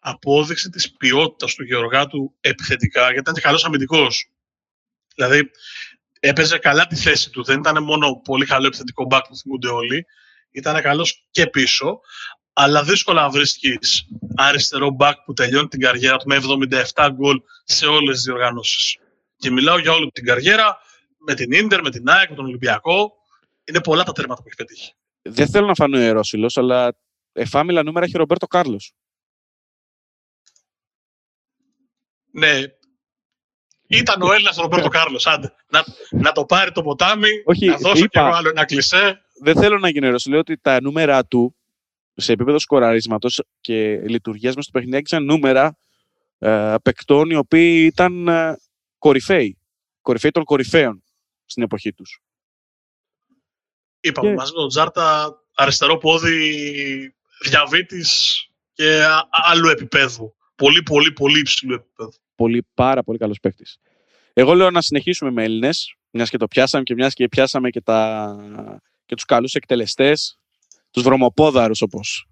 απόδειξη της ποιότητας του Γεωργάτου επιθετικά, γιατί ήταν και καλός αμυντικός. Δηλαδή, έπαιζε καλά τη θέση του. Δεν ήταν μόνο πολύ καλό επιθετικό μπακ που θυμούνται όλοι. Ήταν καλός και πίσω. Αλλά δύσκολα να βρίσκεις αριστερό μπακ που τελειώνει την καριέρα του με 77 γκολ σε όλες τις διοργανώσεις. Και μιλάω για όλη την καριέρα, με την Ίντερ, με την ΑΕΚ, με τον Ολυμπιακό. Είναι πολλά τα τέρματα που έχει πετύχει. Δεν θέλω να φανώ ιερόσιλος, αλλά εφάμιλα νούμερα έχει ο Ρομπέρτο Κάρλος. Ναι. Ήταν ο Έλληνας Ρομπέρτο Κάρλος. Άντε. Να, να το πάρει το ποτάμι, Όχι, να δώσω είπα- κι εγώ άλλο ένα κλισέ. Δεν θέλω να γίνω Λέω ότι τα νούμερα του σε επίπεδο σκοραρίσματος και λειτουργίας μέσα στο παιχνίδι έγκυσαν νούμερα ε, παικτών οι οποίοι ήταν ε, κορυφαίοι. Κορυφαίοι των κορυφαίων στην εποχή τους. Είπαμε Και- μαζί με τον Τζάρτα αριστερό πόδι διαβήτης και α- άλλου επίπεδου. Πολύ, πολύ, πολύ υψηλού επίπεδου. Πολύ, πάρα πολύ καλός παίκτης. Εγώ λέω να συνεχίσουμε με Έλληνες, μιας και το πιάσαμε και μιας και πιάσαμε και, τα, και τους καλούς εκτελεστές, τους βρωμοπόδαρους όπως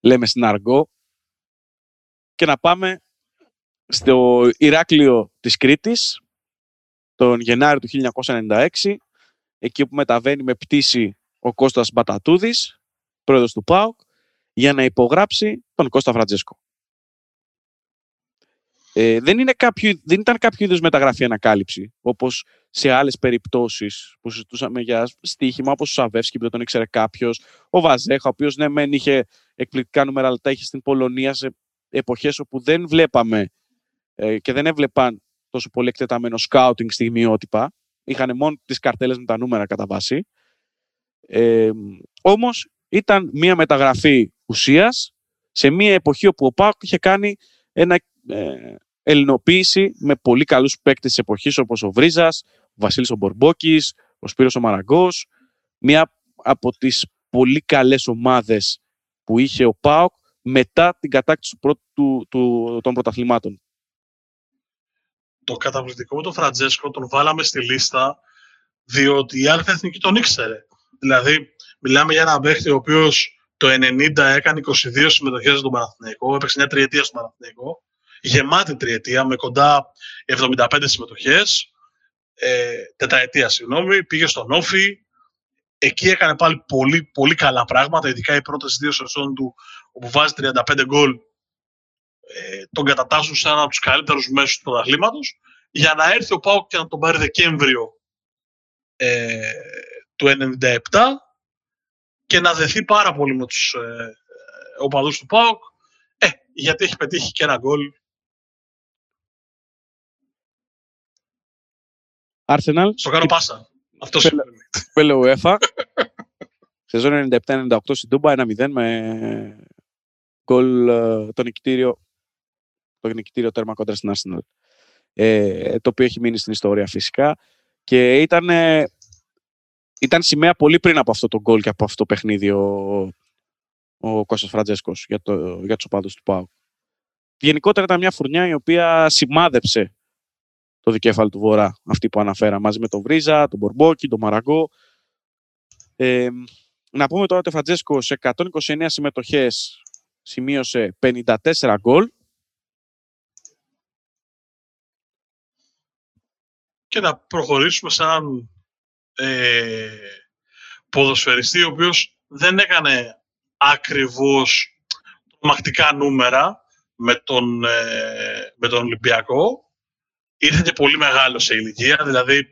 λέμε στην Αργό και να πάμε στο Ηράκλειο της Κρήτης τον Γενάρη του 1996 εκεί που μεταβαίνει με πτήση ο Κώστας Μπατατούδης πρόεδρος του ΠΑΟΚ για να υπογράψει τον Κώστα Φραντζέσκο. Ε, δεν, είναι κάποιο, δεν ήταν κάποιο είδους μεταγραφή ανακάλυψη, όπως σε άλλες περιπτώσεις που συζητούσαμε για στοίχημα, όπως ο Σαβεύσκι που δεν τον ήξερε κάποιος, ο Βαζέχα, ο οποίος ναι, μεν είχε εκπληκτικά νούμερα, αλλά τα είχε στην Πολωνία σε εποχές όπου δεν βλέπαμε ε, και δεν έβλεπαν τόσο πολύ εκτεταμένο σκάουτινγκ στιγμιότυπα. Είχαν μόνο τις καρτέλες με τα νούμερα κατά βάση. Ε, όμως ήταν μια μεταγραφή ουσίας σε μια εποχή όπου ο Πάοκ είχε κάνει ένα ε, ελληνοποίηση με πολύ καλούς παίκτες της εποχής όπως ο Βρίζας, ο Βασίλης ο Μπορμπόκης, ο Σπύρος ο Μαραγκός. Μια από τις πολύ καλές ομάδες που είχε ο ΠΑΟΚ μετά την κατάκτηση του πρώτου, του, του, των πρωταθλημάτων. Το καταπληκτικό με τον Φραντζέσκο τον βάλαμε στη λίστα διότι η άλλη εθνική τον ήξερε. Δηλαδή, μιλάμε για έναν παίχτη ο οποίος το 90 έκανε 22 συμμετοχές στον Παναθηναϊκό, έπαιξε μια τριετία στον Παναθηναϊκό, γεμάτη τριετία με κοντά 75 συμμετοχές, ε, τετραετία συγγνώμη, πήγε στον Όφη, εκεί έκανε πάλι πολύ, πολύ καλά πράγματα, ειδικά οι πρώτες δύο σεζόν του, όπου βάζει 35 γκολ, ε, τον κατατάσσουν σαν ένα από τους καλύτερους μέσους του πρωταθλήματος, για να έρθει ο Πάουκ και να τον πάρει Δεκέμβριο ε, του 97 και να δεθεί πάρα πολύ με τους ε, οπαδούς του ΠΑΟΚ, ε, γιατί έχει πετύχει και ένα γκολ. Arsenal, Στο κάνω πάσα. Αυτός Πέλε- σημαίνει. Πέλε UEFA. Σεζόν 97-98 στην Τούμπα, 1-0 με γκολ ε, το νικητήριο, το νικητήριο τέρμα κόντρα στην Arsenal. Ε, το οποίο έχει μείνει στην ιστορία φυσικά. Και ήταν, ε, ήταν σημαία πολύ πριν από αυτό το γκολ και από αυτό το παιχνίδι ο, ο Κώστας Φραντζέσκος για, το, για τους οπαδούς του ΠΑΟ. Γενικότερα ήταν μια φουρνιά η οποία σημάδεψε το δικέφαλο του Βορρά, αυτή που αναφέρα, μαζί με τον Βρίζα, τον Μπορμπόκι, τον Μαραγκό. Ε, να πούμε τώρα ότι ο Φραντζέσκος σε 129 συμμετοχές σημείωσε 54 γκολ. Και να προχωρήσουμε σε έναν ε, ποδοσφαιριστή ο οποίος δεν έκανε ακριβώς τρομακτικά νούμερα με τον, ε, με τον Ολυμπιακό. Ήρθε και πολύ μεγάλο σε ηλικία, δηλαδή ε,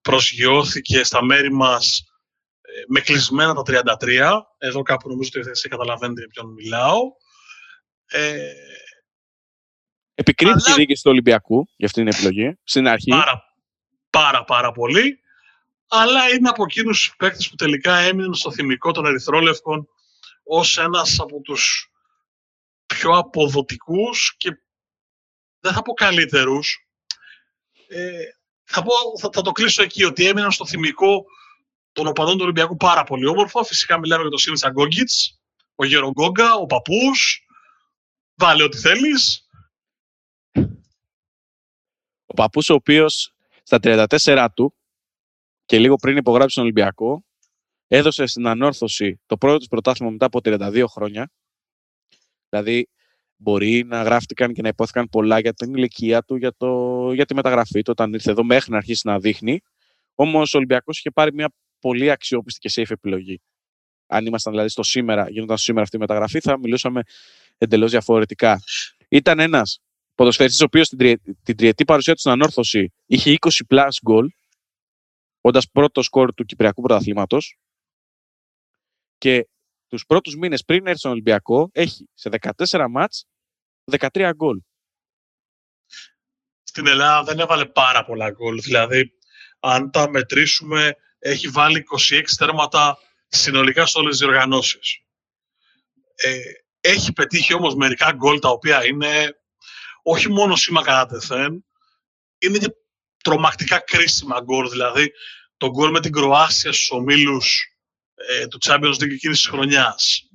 προσγειώθηκε στα μέρη μας ε, με κλεισμένα τα 33. Εδώ κάπου νομίζω ότι εσείς καταλαβαίνετε για ποιον μιλάω. Ε, Επικρίθηκε Αλλά- η διοίκηση του Ολυμπιακού για αυτήν την επιλογή στην αρχή. πάρα, πάρα, πάρα πολύ. Αλλά είναι από εκείνους τους παίκτες που τελικά έμειναν στο θυμικό των Ερυθρόλευκων ως ένας από τους πιο αποδοτικούς και δεν θα πω καλύτερους. Ε, θα, πω, θα, θα το κλείσω εκεί, ότι έμειναν στο θυμικό των οπαδών του Ολυμπιακού πάρα πολύ όμορφα. Φυσικά μιλάμε για τον Σίμιτσα Γκόγκιτς, ο Γέρο Γκόγκα, ο παππούς. Βάλε ό,τι θέλεις. Ο παππούς ο οποίος στα 34 του και λίγο πριν υπογράψει τον Ολυμπιακό έδωσε στην ανόρθωση το πρώτο του πρωτάθλημα μετά από 32 χρόνια. Δηλαδή μπορεί να γράφτηκαν και να υπόθηκαν πολλά για την ηλικία του, για, το, για τη μεταγραφή του όταν ήρθε εδώ μέχρι να αρχίσει να δείχνει. Όμως ο Ολυμπιακός είχε πάρει μια πολύ αξιόπιστη και safe επιλογή. Αν ήμασταν δηλαδή στο σήμερα, γίνονταν στο σήμερα αυτή η μεταγραφή, θα μιλούσαμε εντελώς διαφορετικά. Ήταν ένας ποδοσφαιριστής ο οποίος την, τριε- την τριετή παρουσία του στην ανόρθωση είχε 20 plus γκολ, όντας πρώτος σκορ του Κυπριακού Πρωταθλήματος και τους πρώτους μήνες πριν έρθει στον Ολυμπιακό έχει σε 14 μάτς 13 γκολ. στην Ελλάδα δεν έβαλε πάρα πολλά γκολ. Δηλαδή, αν τα μετρήσουμε, έχει βάλει 26 τέρματα συνολικά σε όλες τις διοργανώσεις. Ε, έχει πετύχει όμως μερικά γκολ τα οποία είναι όχι μόνο σήμα κατά τεθέν, είναι και τρομακτικά κρίσιμα γκολ. Δηλαδή, το γκολ με την Κροάσια στους ομίλους ε, του Champions League εκείνης της χρονιάς.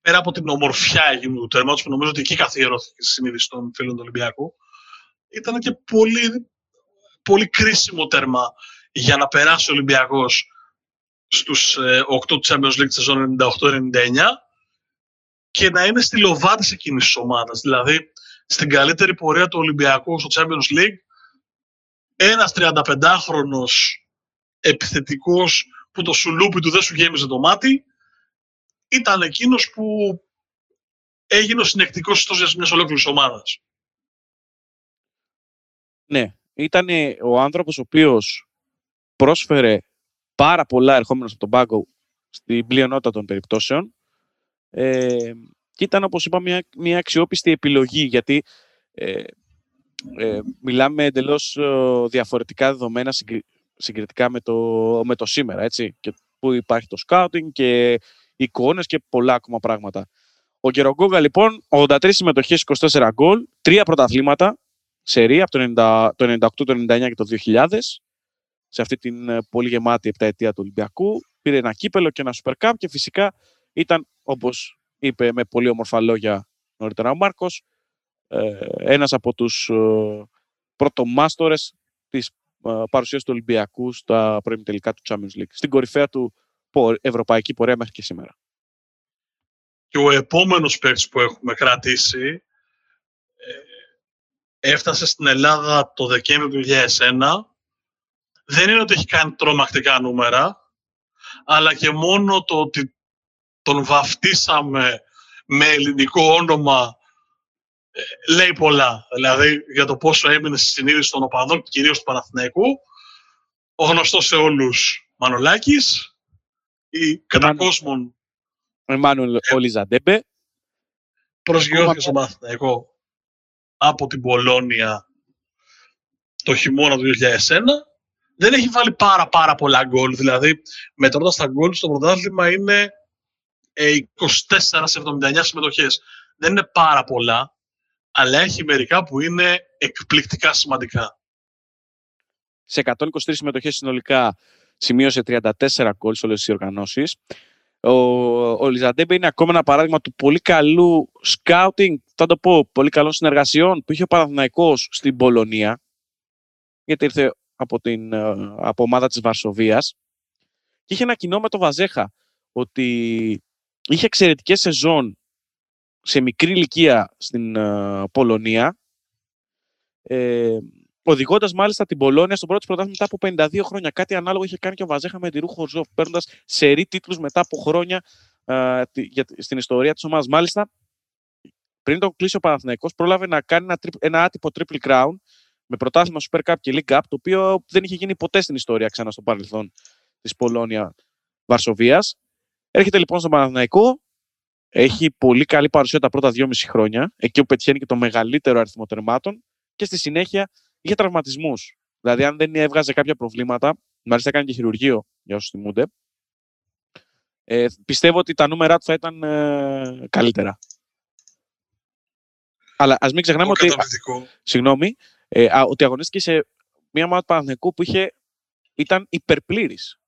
Πέρα από την ομορφιά εκείνου του τέρματος, που νομίζω ότι εκεί καθιερώθηκε η συνείδηση των φίλων του Ολυμπιακού, ήταν και πολύ, πολύ κρίσιμο τέρμα για να περάσει ο Ολυμπιακός στους ε, 8 του Champions League της 98-99 και να είναι στη λοβάτη εκείνης της ομάδας. Δηλαδή, στην καλύτερη πορεία του Ολυμπιακού στο Champions League, ένας 35χρονος επιθετικός που το σουλούπι του δεν σου γέμιζε το μάτι, ήταν εκείνος που έγινε ο συνεκτικός ιστός μιας ολόκληρης ομάδας. Ναι, ήταν ο άνθρωπος ο οποίος πρόσφερε πάρα πολλά ερχόμενος από τον πάγκο στην πλειονότητα των περιπτώσεων ε, και ήταν, όπως είπα, μια, μια αξιόπιστη επιλογή, γιατί ε, ε, μιλάμε εντελώς ε, διαφορετικά δεδομένα συγκριτικά με το, με το σήμερα, έτσι, και που υπάρχει το scouting και εικόνες και πολλά ακόμα πράγματα. Ο Κερογκόγκα, λοιπόν, 83 συμμετοχές, 24 γκολ, τρία πρωταθλήματα, σερία από το, 90, το 98, το 99 και το 2000, σε αυτή την ε, πολύ γεμάτη επταετία του Ολυμπιακού. Πήρε ένα κύπελο και ένα Super Cup και φυσικά ήταν, όπως είπε με πολύ όμορφα λόγια νωρίτερα ο Μάρκος, ε, ένας από τους ε, πρωτομάστορες της παρουσίας του Ολυμπιακού στα πρώιμη τελικά του Champions League, στην κορυφαία του ευρωπαϊκή πορεία μέχρι και σήμερα. Και ο επόμενος παίκτης που έχουμε κρατήσει έφτασε στην Ελλάδα το Δεκέμβριο του 2001 δεν είναι ότι έχει κάνει τρομακτικά νούμερα, αλλά και μόνο το ότι τον βαφτίσαμε με ελληνικό όνομα ε, λέει πολλά. Δηλαδή για το πόσο έμεινε στη συνείδηση των οπαδών, κυρίως του Παναθηναϊκού, ο γνωστός σε όλους Μανολάκης, ή κατά κόσμον Εμμάνουελ ε, Ολιζαντέμπε. Προσγειώθηκε στο Παναθηναϊκό από την Πολώνια το χειμώνα του 2001 δεν έχει βάλει πάρα πάρα πολλά γκολ. Δηλαδή, μετρώντας τα γκολ στο πρωτάθλημα είναι 24 σε 79 συμμετοχές. Δεν είναι πάρα πολλά, αλλά έχει μερικά που είναι εκπληκτικά σημαντικά. Σε 123 συμμετοχές συνολικά σημείωσε 34 γκολ σε όλες τις οργανώσεις. Ο, ο Λιζαντέμπε είναι ακόμα ένα παράδειγμα του πολύ καλού scouting, θα το πω, πολύ καλών συνεργασιών που είχε ο Παναθηναϊκός στην Πολωνία. Γιατί ήρθε από, την, ε, από ομάδα της Βαρσοβίας και είχε ένα κοινό με το Βαζέχα ότι είχε εξαιρετικές σεζόν σε μικρή ηλικία στην uh, Πολωνία ε, οδηγώντας μάλιστα την Πολώνια στον πρώτο πρωτάθλημα μετά από 52 χρόνια. Κάτι ανάλογο είχε κάνει και ο Βαζέχα με τη Ρούχο Ζόφ, παίρνοντας σερή τίτλους μετά από χρόνια uh, για, στην ιστορία της ομάδας. Μάλιστα, πριν το κλείσει ο Παναθηναϊκός, πρόλαβε να κάνει ένα, ένα άτυπο triple crown με πρωτάθλημα Super Cup και League Cup, το οποίο δεν είχε γίνει ποτέ στην ιστορία ξανά στο παρελθόν της Πολώνια Βαρσοβίας. Έρχεται λοιπόν στον Παναθηναϊκό, έχει πολύ καλή παρουσία τα πρώτα δυόμιση χρόνια, εκεί που πετυχαίνει και το μεγαλύτερο αριθμό τερμάτων και στη συνέχεια είχε τραυματισμούς. Δηλαδή, αν δεν έβγαζε κάποια προβλήματα, μάλιστα έκανε και χειρουργείο για όσους θυμούνται, ε, πιστεύω ότι τα νούμερα του θα ήταν ε, καλύτερα. Αλλά ας μην ξεχνάμε ότι. Συγγνώμη, ε, ότι αγωνίστηκε σε μια ομάδα του Παναθηναϊκού που είχε, ήταν υπερπλήρης.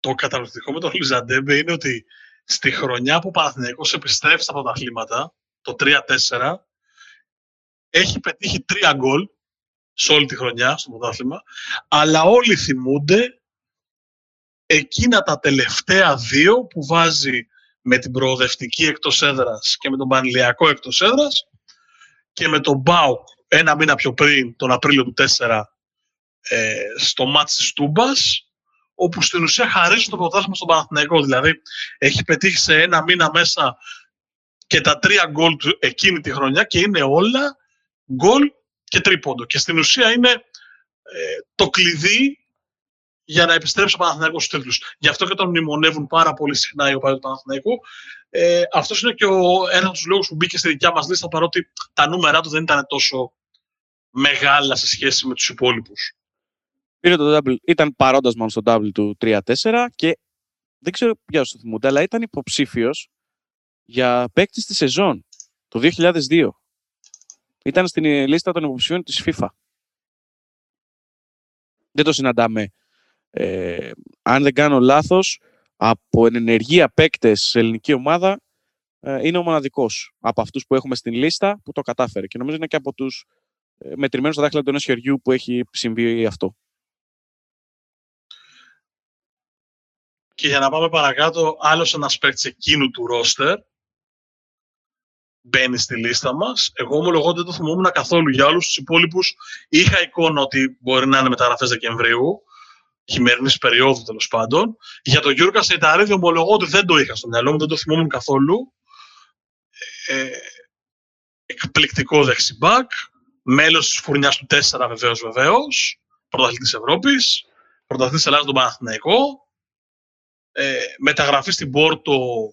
Το καταπληκτικό με τον Λιζαντέμπε είναι ότι στη χρονιά που ο Παναθηναϊκός επιστρέφει στα πρωταθλήματα, το 3-4, έχει πετύχει τρία γκολ σε όλη τη χρονιά στο πρωτάθλημα, αλλά όλοι θυμούνται εκείνα τα τελευταία δύο που βάζει με την προοδευτική εκτός έδρας και με τον πανηλιακό εκτός έδρας και με τον Μπάουκ ένα μήνα πιο πριν, τον Απρίλιο του 4, ε, στο μάτς της Τούμπας, όπου στην ουσία χαρίζουν το πρωτάθλημα στον Παναθηναϊκό. Δηλαδή, έχει πετύχει σε ένα μήνα μέσα και τα τρία γκολ του εκείνη τη χρονιά και είναι όλα γκολ και τρίποντο. Και στην ουσία είναι ε, το κλειδί για να επιστρέψει ο Παναθηναϊκός στους τίτλους. Γι' αυτό και τον μνημονεύουν πάρα πολύ συχνά οι οπαδοί του Παναθηναϊκού. Ε, Αυτός είναι και ο, ένας από τους λόγους που μπήκε στη δικιά μας λίστα, παρότι τα νούμερά του δεν ήταν τόσο μεγάλα σε σχέση με τους υπόλοιπους. Πήρε το double, ήταν παρόντας μόνο στο double του 3-4 και δεν ξέρω ποια το θυμούνται, αλλά ήταν υποψήφιος για παίκτης στη σεζόν το 2002. Ήταν στην λίστα των υποψηφίων της FIFA. Δεν το συναντάμε. Ε, αν δεν κάνω λάθος, από ενεργεία παίκτες σε ελληνική ομάδα, ε, είναι ο μοναδικός από αυτούς που έχουμε στην λίστα που το κατάφερε. Και νομίζω είναι και από τους ε, μετρημένους στα δάχτυλα του ενός χεριού που έχει συμβεί αυτό. Και για να πάμε παρακάτω, άλλος ένας παίκτης εκείνου του ρόστερ μπαίνει στη λίστα μας. Εγώ ομολογώ δεν το θυμόμουν καθόλου για όλους τους υπόλοιπους. Είχα εικόνα ότι μπορεί να είναι μεταγραφές Δεκεμβρίου, χειμερινής περίοδου τέλος πάντων. Για τον Γιώργο Σεϊταρίδη ομολογώ ότι δεν το είχα στο μυαλό μου, δεν το θυμόμουν καθόλου. Ε, εκπληκτικό δεξιμπάκ, μέλος της φουρνιάς του 4 βεβαίως βεβαίως, πρωταθλητής Ευρώπης, πρωταθλητής Ελλάδας τον Παναθηναϊκό, ε, μεταγραφή στην Πόρτο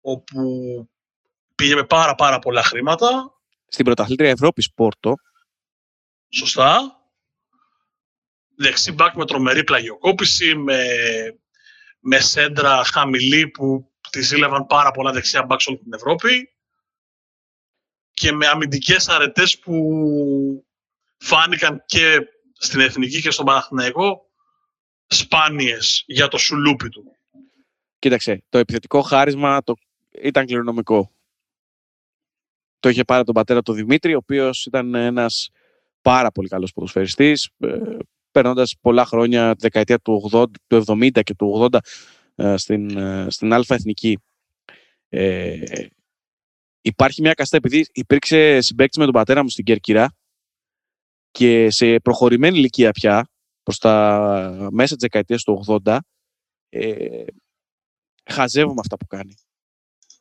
όπου πήγε με πάρα πάρα πολλά χρήματα. Στην πρωταθλήτρια Ευρώπης Πόρτο. Σωστά. Δεξί μπακ με τρομερή πλαγιοκόπηση, με, με σέντρα χαμηλή που τη ζήλευαν πάρα πολλά δεξιά μπακ σε όλη την Ευρώπη και με αμυντικές αρετές που φάνηκαν και στην Εθνική και στον Παναθηναϊκό σπάνιες για το σουλούπι του. Κοίταξε, το επιθετικό χάρισμα το... ήταν κληρονομικό. Το είχε πάρει τον πατέρα του Δημήτρη, ο οποίος ήταν ένας πάρα πολύ καλός ποδοσφαιριστής, ε, περνώντας πολλά χρόνια, τη δεκαετία του, 80, του 70 και του 80 ε, στην, ε, στην Αλφα Εθνική. Ε, υπάρχει μια καστά, επειδή υπήρξε συμπέκτη με τον πατέρα μου στην Κέρκυρα και σε προχωρημένη ηλικία πια, προς τα μέσα της δεκαετίας του 80, ε, χαζεύομαι αυτά που κάνει.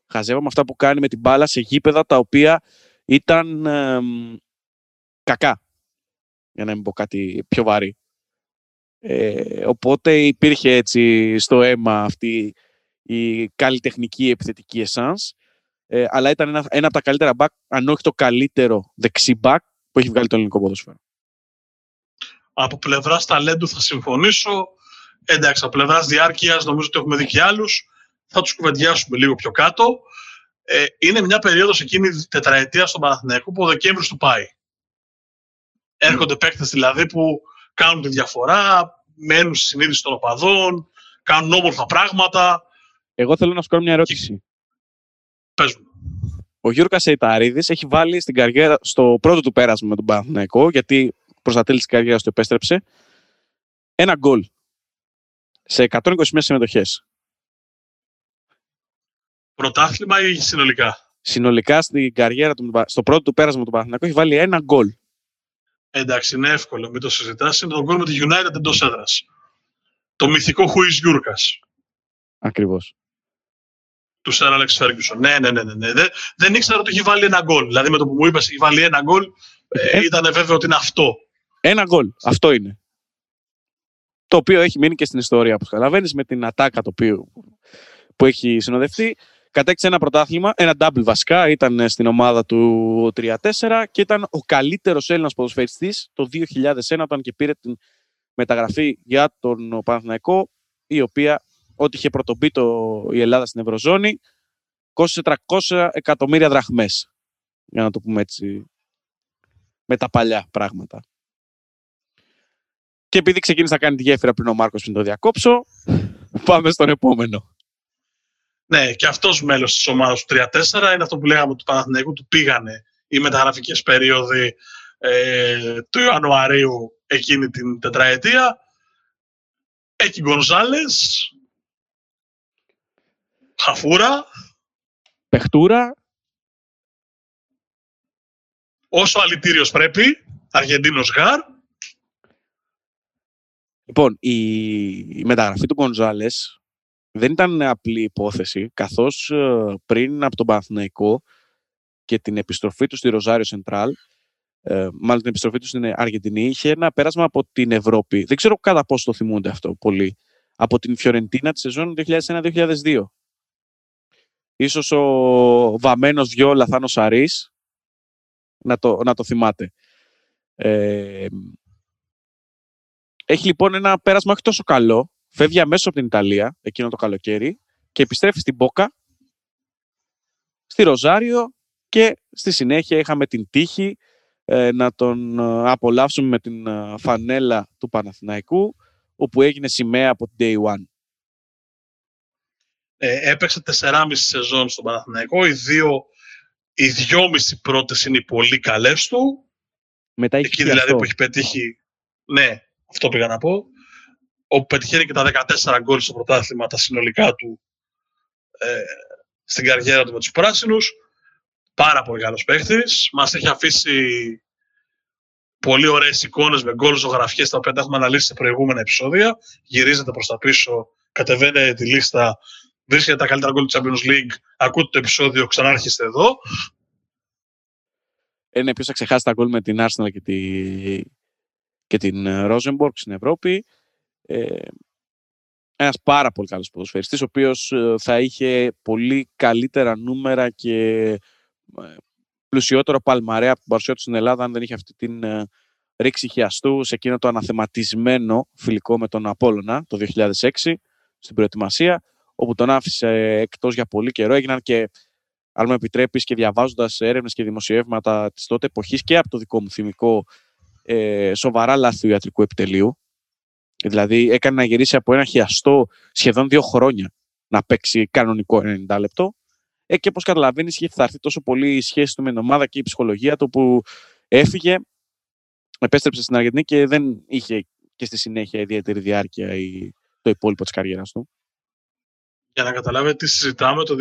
Χαζεύομαι αυτά που κάνει με την μπάλα σε γήπεδα τα οποία ήταν κακά, για να μην πω κάτι πιο βαρύ. Ε, οπότε υπήρχε έτσι στο αίμα αυτή η καλλιτεχνική επιθετική εσάνς, ε, αλλά ήταν ένα, ένα από τα καλύτερα back, αν όχι το καλύτερο δεξί back που έχει βγάλει το ελληνικό ποδόσφαιρο. Από πλευράς ταλέντου θα συμφωνήσω. Εντάξει, από πλευράς διάρκειας νομίζω ότι έχουμε δει και άλλους. Θα τους κουβεντιάσουμε λίγο πιο κάτω. Ε, είναι μια περίοδος εκείνη η τετραετία στον Παναθηναϊκό που ο Δεκέμβρη του πάει. Έρχονται mm. παίκτες δηλαδή που κάνουν τη διαφορά, μένουν στη συνείδηση των οπαδών, κάνουν όμορφα πράγματα. Εγώ θέλω να σου κάνω μια ερώτηση. Πες μου. Ο Γιώργο Σεϊταρίδης έχει βάλει στην καριέρα, στο πρώτο του πέρασμα με τον Παναθηναϊκό, γιατί προ τα τέλη τη καριέρα του επέστρεψε, ένα γκολ σε 121 συμμετοχές. Πρωτάθλημα ή συνολικά; Συνολικά στην καριέρα του, στο πρώτο του πέρασμα του Παναθηναϊκού έχει βάλει ένα γκολ. Εντάξει, είναι εύκολο, μην το συζητάς. Είναι το γκολ με τη United εντός έδρας. Το μυθικό Χουί Γιούρκας. Ακριβώς. Του Σερ Αλεξ Φέργκουσον. Ναι, ναι, ναι. ναι. ναι. Δεν, δεν ήξερα ότι έχει βάλει ένα γκολ. Δηλαδή με το που μου είπες έχει βάλει ένα γκολ, ε, ήταν βέβαιο ότι είναι αυτό. Ένα γκολ. Αυτό είναι. Το οποίο έχει μείνει και στην ιστορία, όπως καταλαβαίνεις, με την ατάκα το οποίο, που έχει συνοδευτεί. Κατέκτησε ένα πρωτάθλημα, ένα double βασικά, ήταν στην ομάδα του 3-4 και ήταν ο καλύτερος Έλληνας ποδοσφαιριστής το 2001 όταν και πήρε την μεταγραφή για τον Παναθηναϊκό, η οποία ό,τι είχε πρωτομπεί το, η Ελλάδα στην Ευρωζώνη, κόστησε 300 εκατομμύρια δραχμές. Για να το πούμε έτσι, με τα παλιά πράγματα. Και επειδή ξεκίνησε να κάνει τη γέφυρα πριν ο Μάρκος πριν το διακόψω, πάμε στον επόμενο. Ναι, και αυτός μέλος της ομάδας του 3-4 είναι αυτό που λέγαμε του Παναθηναϊκού, του πήγανε οι μεταγραφικές περίοδοι ε, του Ιανουαρίου εκείνη την τετραετία. Έχει Γκονζάλες, Χαφούρα. Πεχτούρα. Όσο αλητήριο πρέπει. Αργεντίνος Γάρ. Λοιπόν, η, η μεταγραφή του Γκονζάλες δεν ήταν απλή υπόθεση, καθώς ε, πριν από τον Παναθηναϊκό και την επιστροφή του στη Ροζάριο Σεντράλ, ε, μάλλον την επιστροφή του στην Αργεντινή, είχε ένα πέρασμα από την Ευρώπη. Δεν ξέρω κατά πόσο το θυμούνται αυτό πολύ. Από την Φιωρεντίνα της σεζόν 2001-2002. Ίσως ο βαμμένος δυο Λαθάνος Σαρής να το, να το θυμάται. Ε, έχει λοιπόν ένα πέρασμα όχι τόσο καλό. Φεύγει αμέσως από την Ιταλία εκείνο το καλοκαίρι και επιστρέφει στην Μπόκα, στη Ροζάριο και στη συνέχεια είχαμε την τύχη ε, να τον ε, απολαύσουμε με την ε, φανέλα του Παναθηναϊκού όπου έγινε σημαία από την Day One. Ε, έπαιξε 4,5 σεζόν στον Παναθηναϊκό. Οι δύο, οι δυόμιση πρώτες είναι οι πολύ καλές του. Μετά Εκεί δηλαδή που έχει πετύχει, ναι, αυτό πήγα να πω, όπου πετυχαίνει και τα 14 γκολ στο πρωτάθλημα, τα συνολικά του ε, στην καριέρα του με τους πράσινους. Πάρα πολύ καλός παίχτης. Μας έχει αφήσει πολύ ωραίες εικόνες με γκολ ζωγραφιές τα οποία τα έχουμε αναλύσει σε προηγούμενα επεισόδια. Γυρίζετε προς τα πίσω, κατεβαίνετε τη λίστα, βρίσκετε τα καλύτερα γκολ του Champions League, ακούτε το επεισόδιο, ξανάρχεστε εδώ. Ε, ναι, ποιος θα ξεχάσει τα γκολ με την Arsenal και, τη... και την Rosenborg στην Ευρώπη. Ε, ένας πάρα πολύ καλός ποδοσφαιριστής, ο οποίος ε, θα είχε πολύ καλύτερα νούμερα και ε, πλουσιότερο παλμαρέα από την παρουσία του στην Ελλάδα αν δεν είχε αυτή την ε, ρήξη χιαστού σε εκείνο το αναθεματισμένο φιλικό με τον Απόλλωνα το 2006 στην προετοιμασία, όπου τον άφησε εκτός για πολύ καιρό. Έγιναν και, αν μου επιτρέπεις, και διαβάζοντας έρευνες και δημοσιεύματα της τότε εποχής και από το δικό μου θυμικό ε, σοβαρά λάθη του ιατρικού επιτελείου. Δηλαδή έκανε να γυρίσει από ένα χιαστό σχεδόν δύο χρόνια να παίξει κανονικό 90 λεπτό. Ε, και όπως καταλαβαίνεις, είχε φθαρθεί τόσο πολύ η σχέση του με την ομάδα και η ψυχολογία του που έφυγε, επέστρεψε στην Αργεντινή και δεν είχε και στη συνέχεια ιδιαίτερη διάρκεια η, το υπόλοιπο της καριέρας του. Για να καταλάβετε τι συζητάμε, το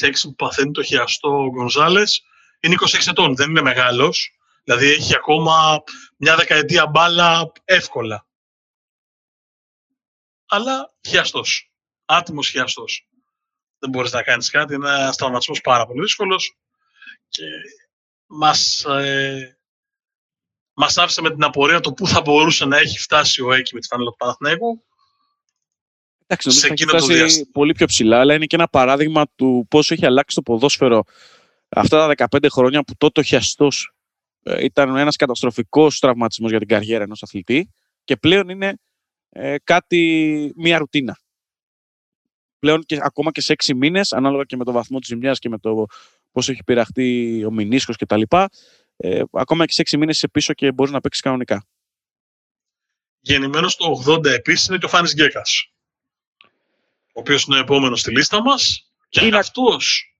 2006 που παθαίνει το χιαστό ο Γκονζάλες είναι 26 ετών, δεν είναι μεγάλος. Δηλαδή έχει ακόμα μια δεκαετία μπάλα εύκολα αλλά χιαστός. Άτιμος χιαστός. Δεν μπορείς να κάνεις κάτι. Είναι ένας τραυματισμός πάρα πολύ δύσκολος. Και μας ε, μας άφησε με την απορία το πού θα μπορούσε να έχει φτάσει ο Έκη με τη φανέλα του Παναθηναίκου. Εντάξει, νομίζω ότι έχει φτάσει πολύ πιο ψηλά, αλλά είναι και ένα παράδειγμα του πόσο έχει αλλάξει το ποδόσφαιρο αυτά τα 15 χρόνια που τότε ο χιαστός ε, ήταν ένας καταστροφικός τραυματισμός για την καριέρα ενός αθλητή και πλέον είναι ε, κάτι, μία ρουτίνα. Πλέον και, ακόμα και σε έξι μήνες, ανάλογα και με το βαθμό της ζημιάς και με το πώς έχει πειραχτεί ο μηνίσκος κτλ. Ε, ακόμα και σε έξι μήνες είσαι πίσω και μπορείς να παίξεις κανονικά. Γεννημένος το 80 επίσης είναι και ο Φάνης Γκέκας, ο οποίος είναι ο επόμενος στη λίστα μας και είναι... αυτός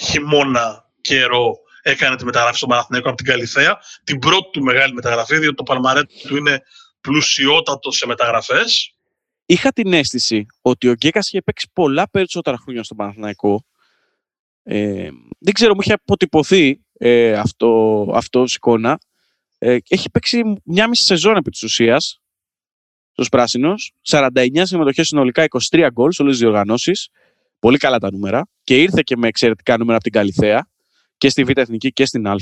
χειμώνα καιρό έκανε τη μεταγραφή στον Παναθηναϊκό από την Καλυθέα, την πρώτη του μεγάλη μεταγραφή, διότι το παλμαρέ του είναι πλουσιότατο σε μεταγραφές. Είχα την αίσθηση ότι ο Γκέκας είχε παίξει πολλά περισσότερα χρόνια στον Παναθηναϊκό. Ε, δεν ξέρω, μου είχε αποτυπωθεί ε, αυτό, αυτό ως εικόνα. Ε, έχει παίξει μια μισή σεζόν επί της ουσίας στους πράσινους. 49 συμμετοχές συνολικά, 23 γκολ σε όλες τις διοργανώσεις. Πολύ καλά τα νούμερα. Και ήρθε και με εξαιρετικά νούμερα από την Καλιθέα και στη Β' Εθνική και στην Α.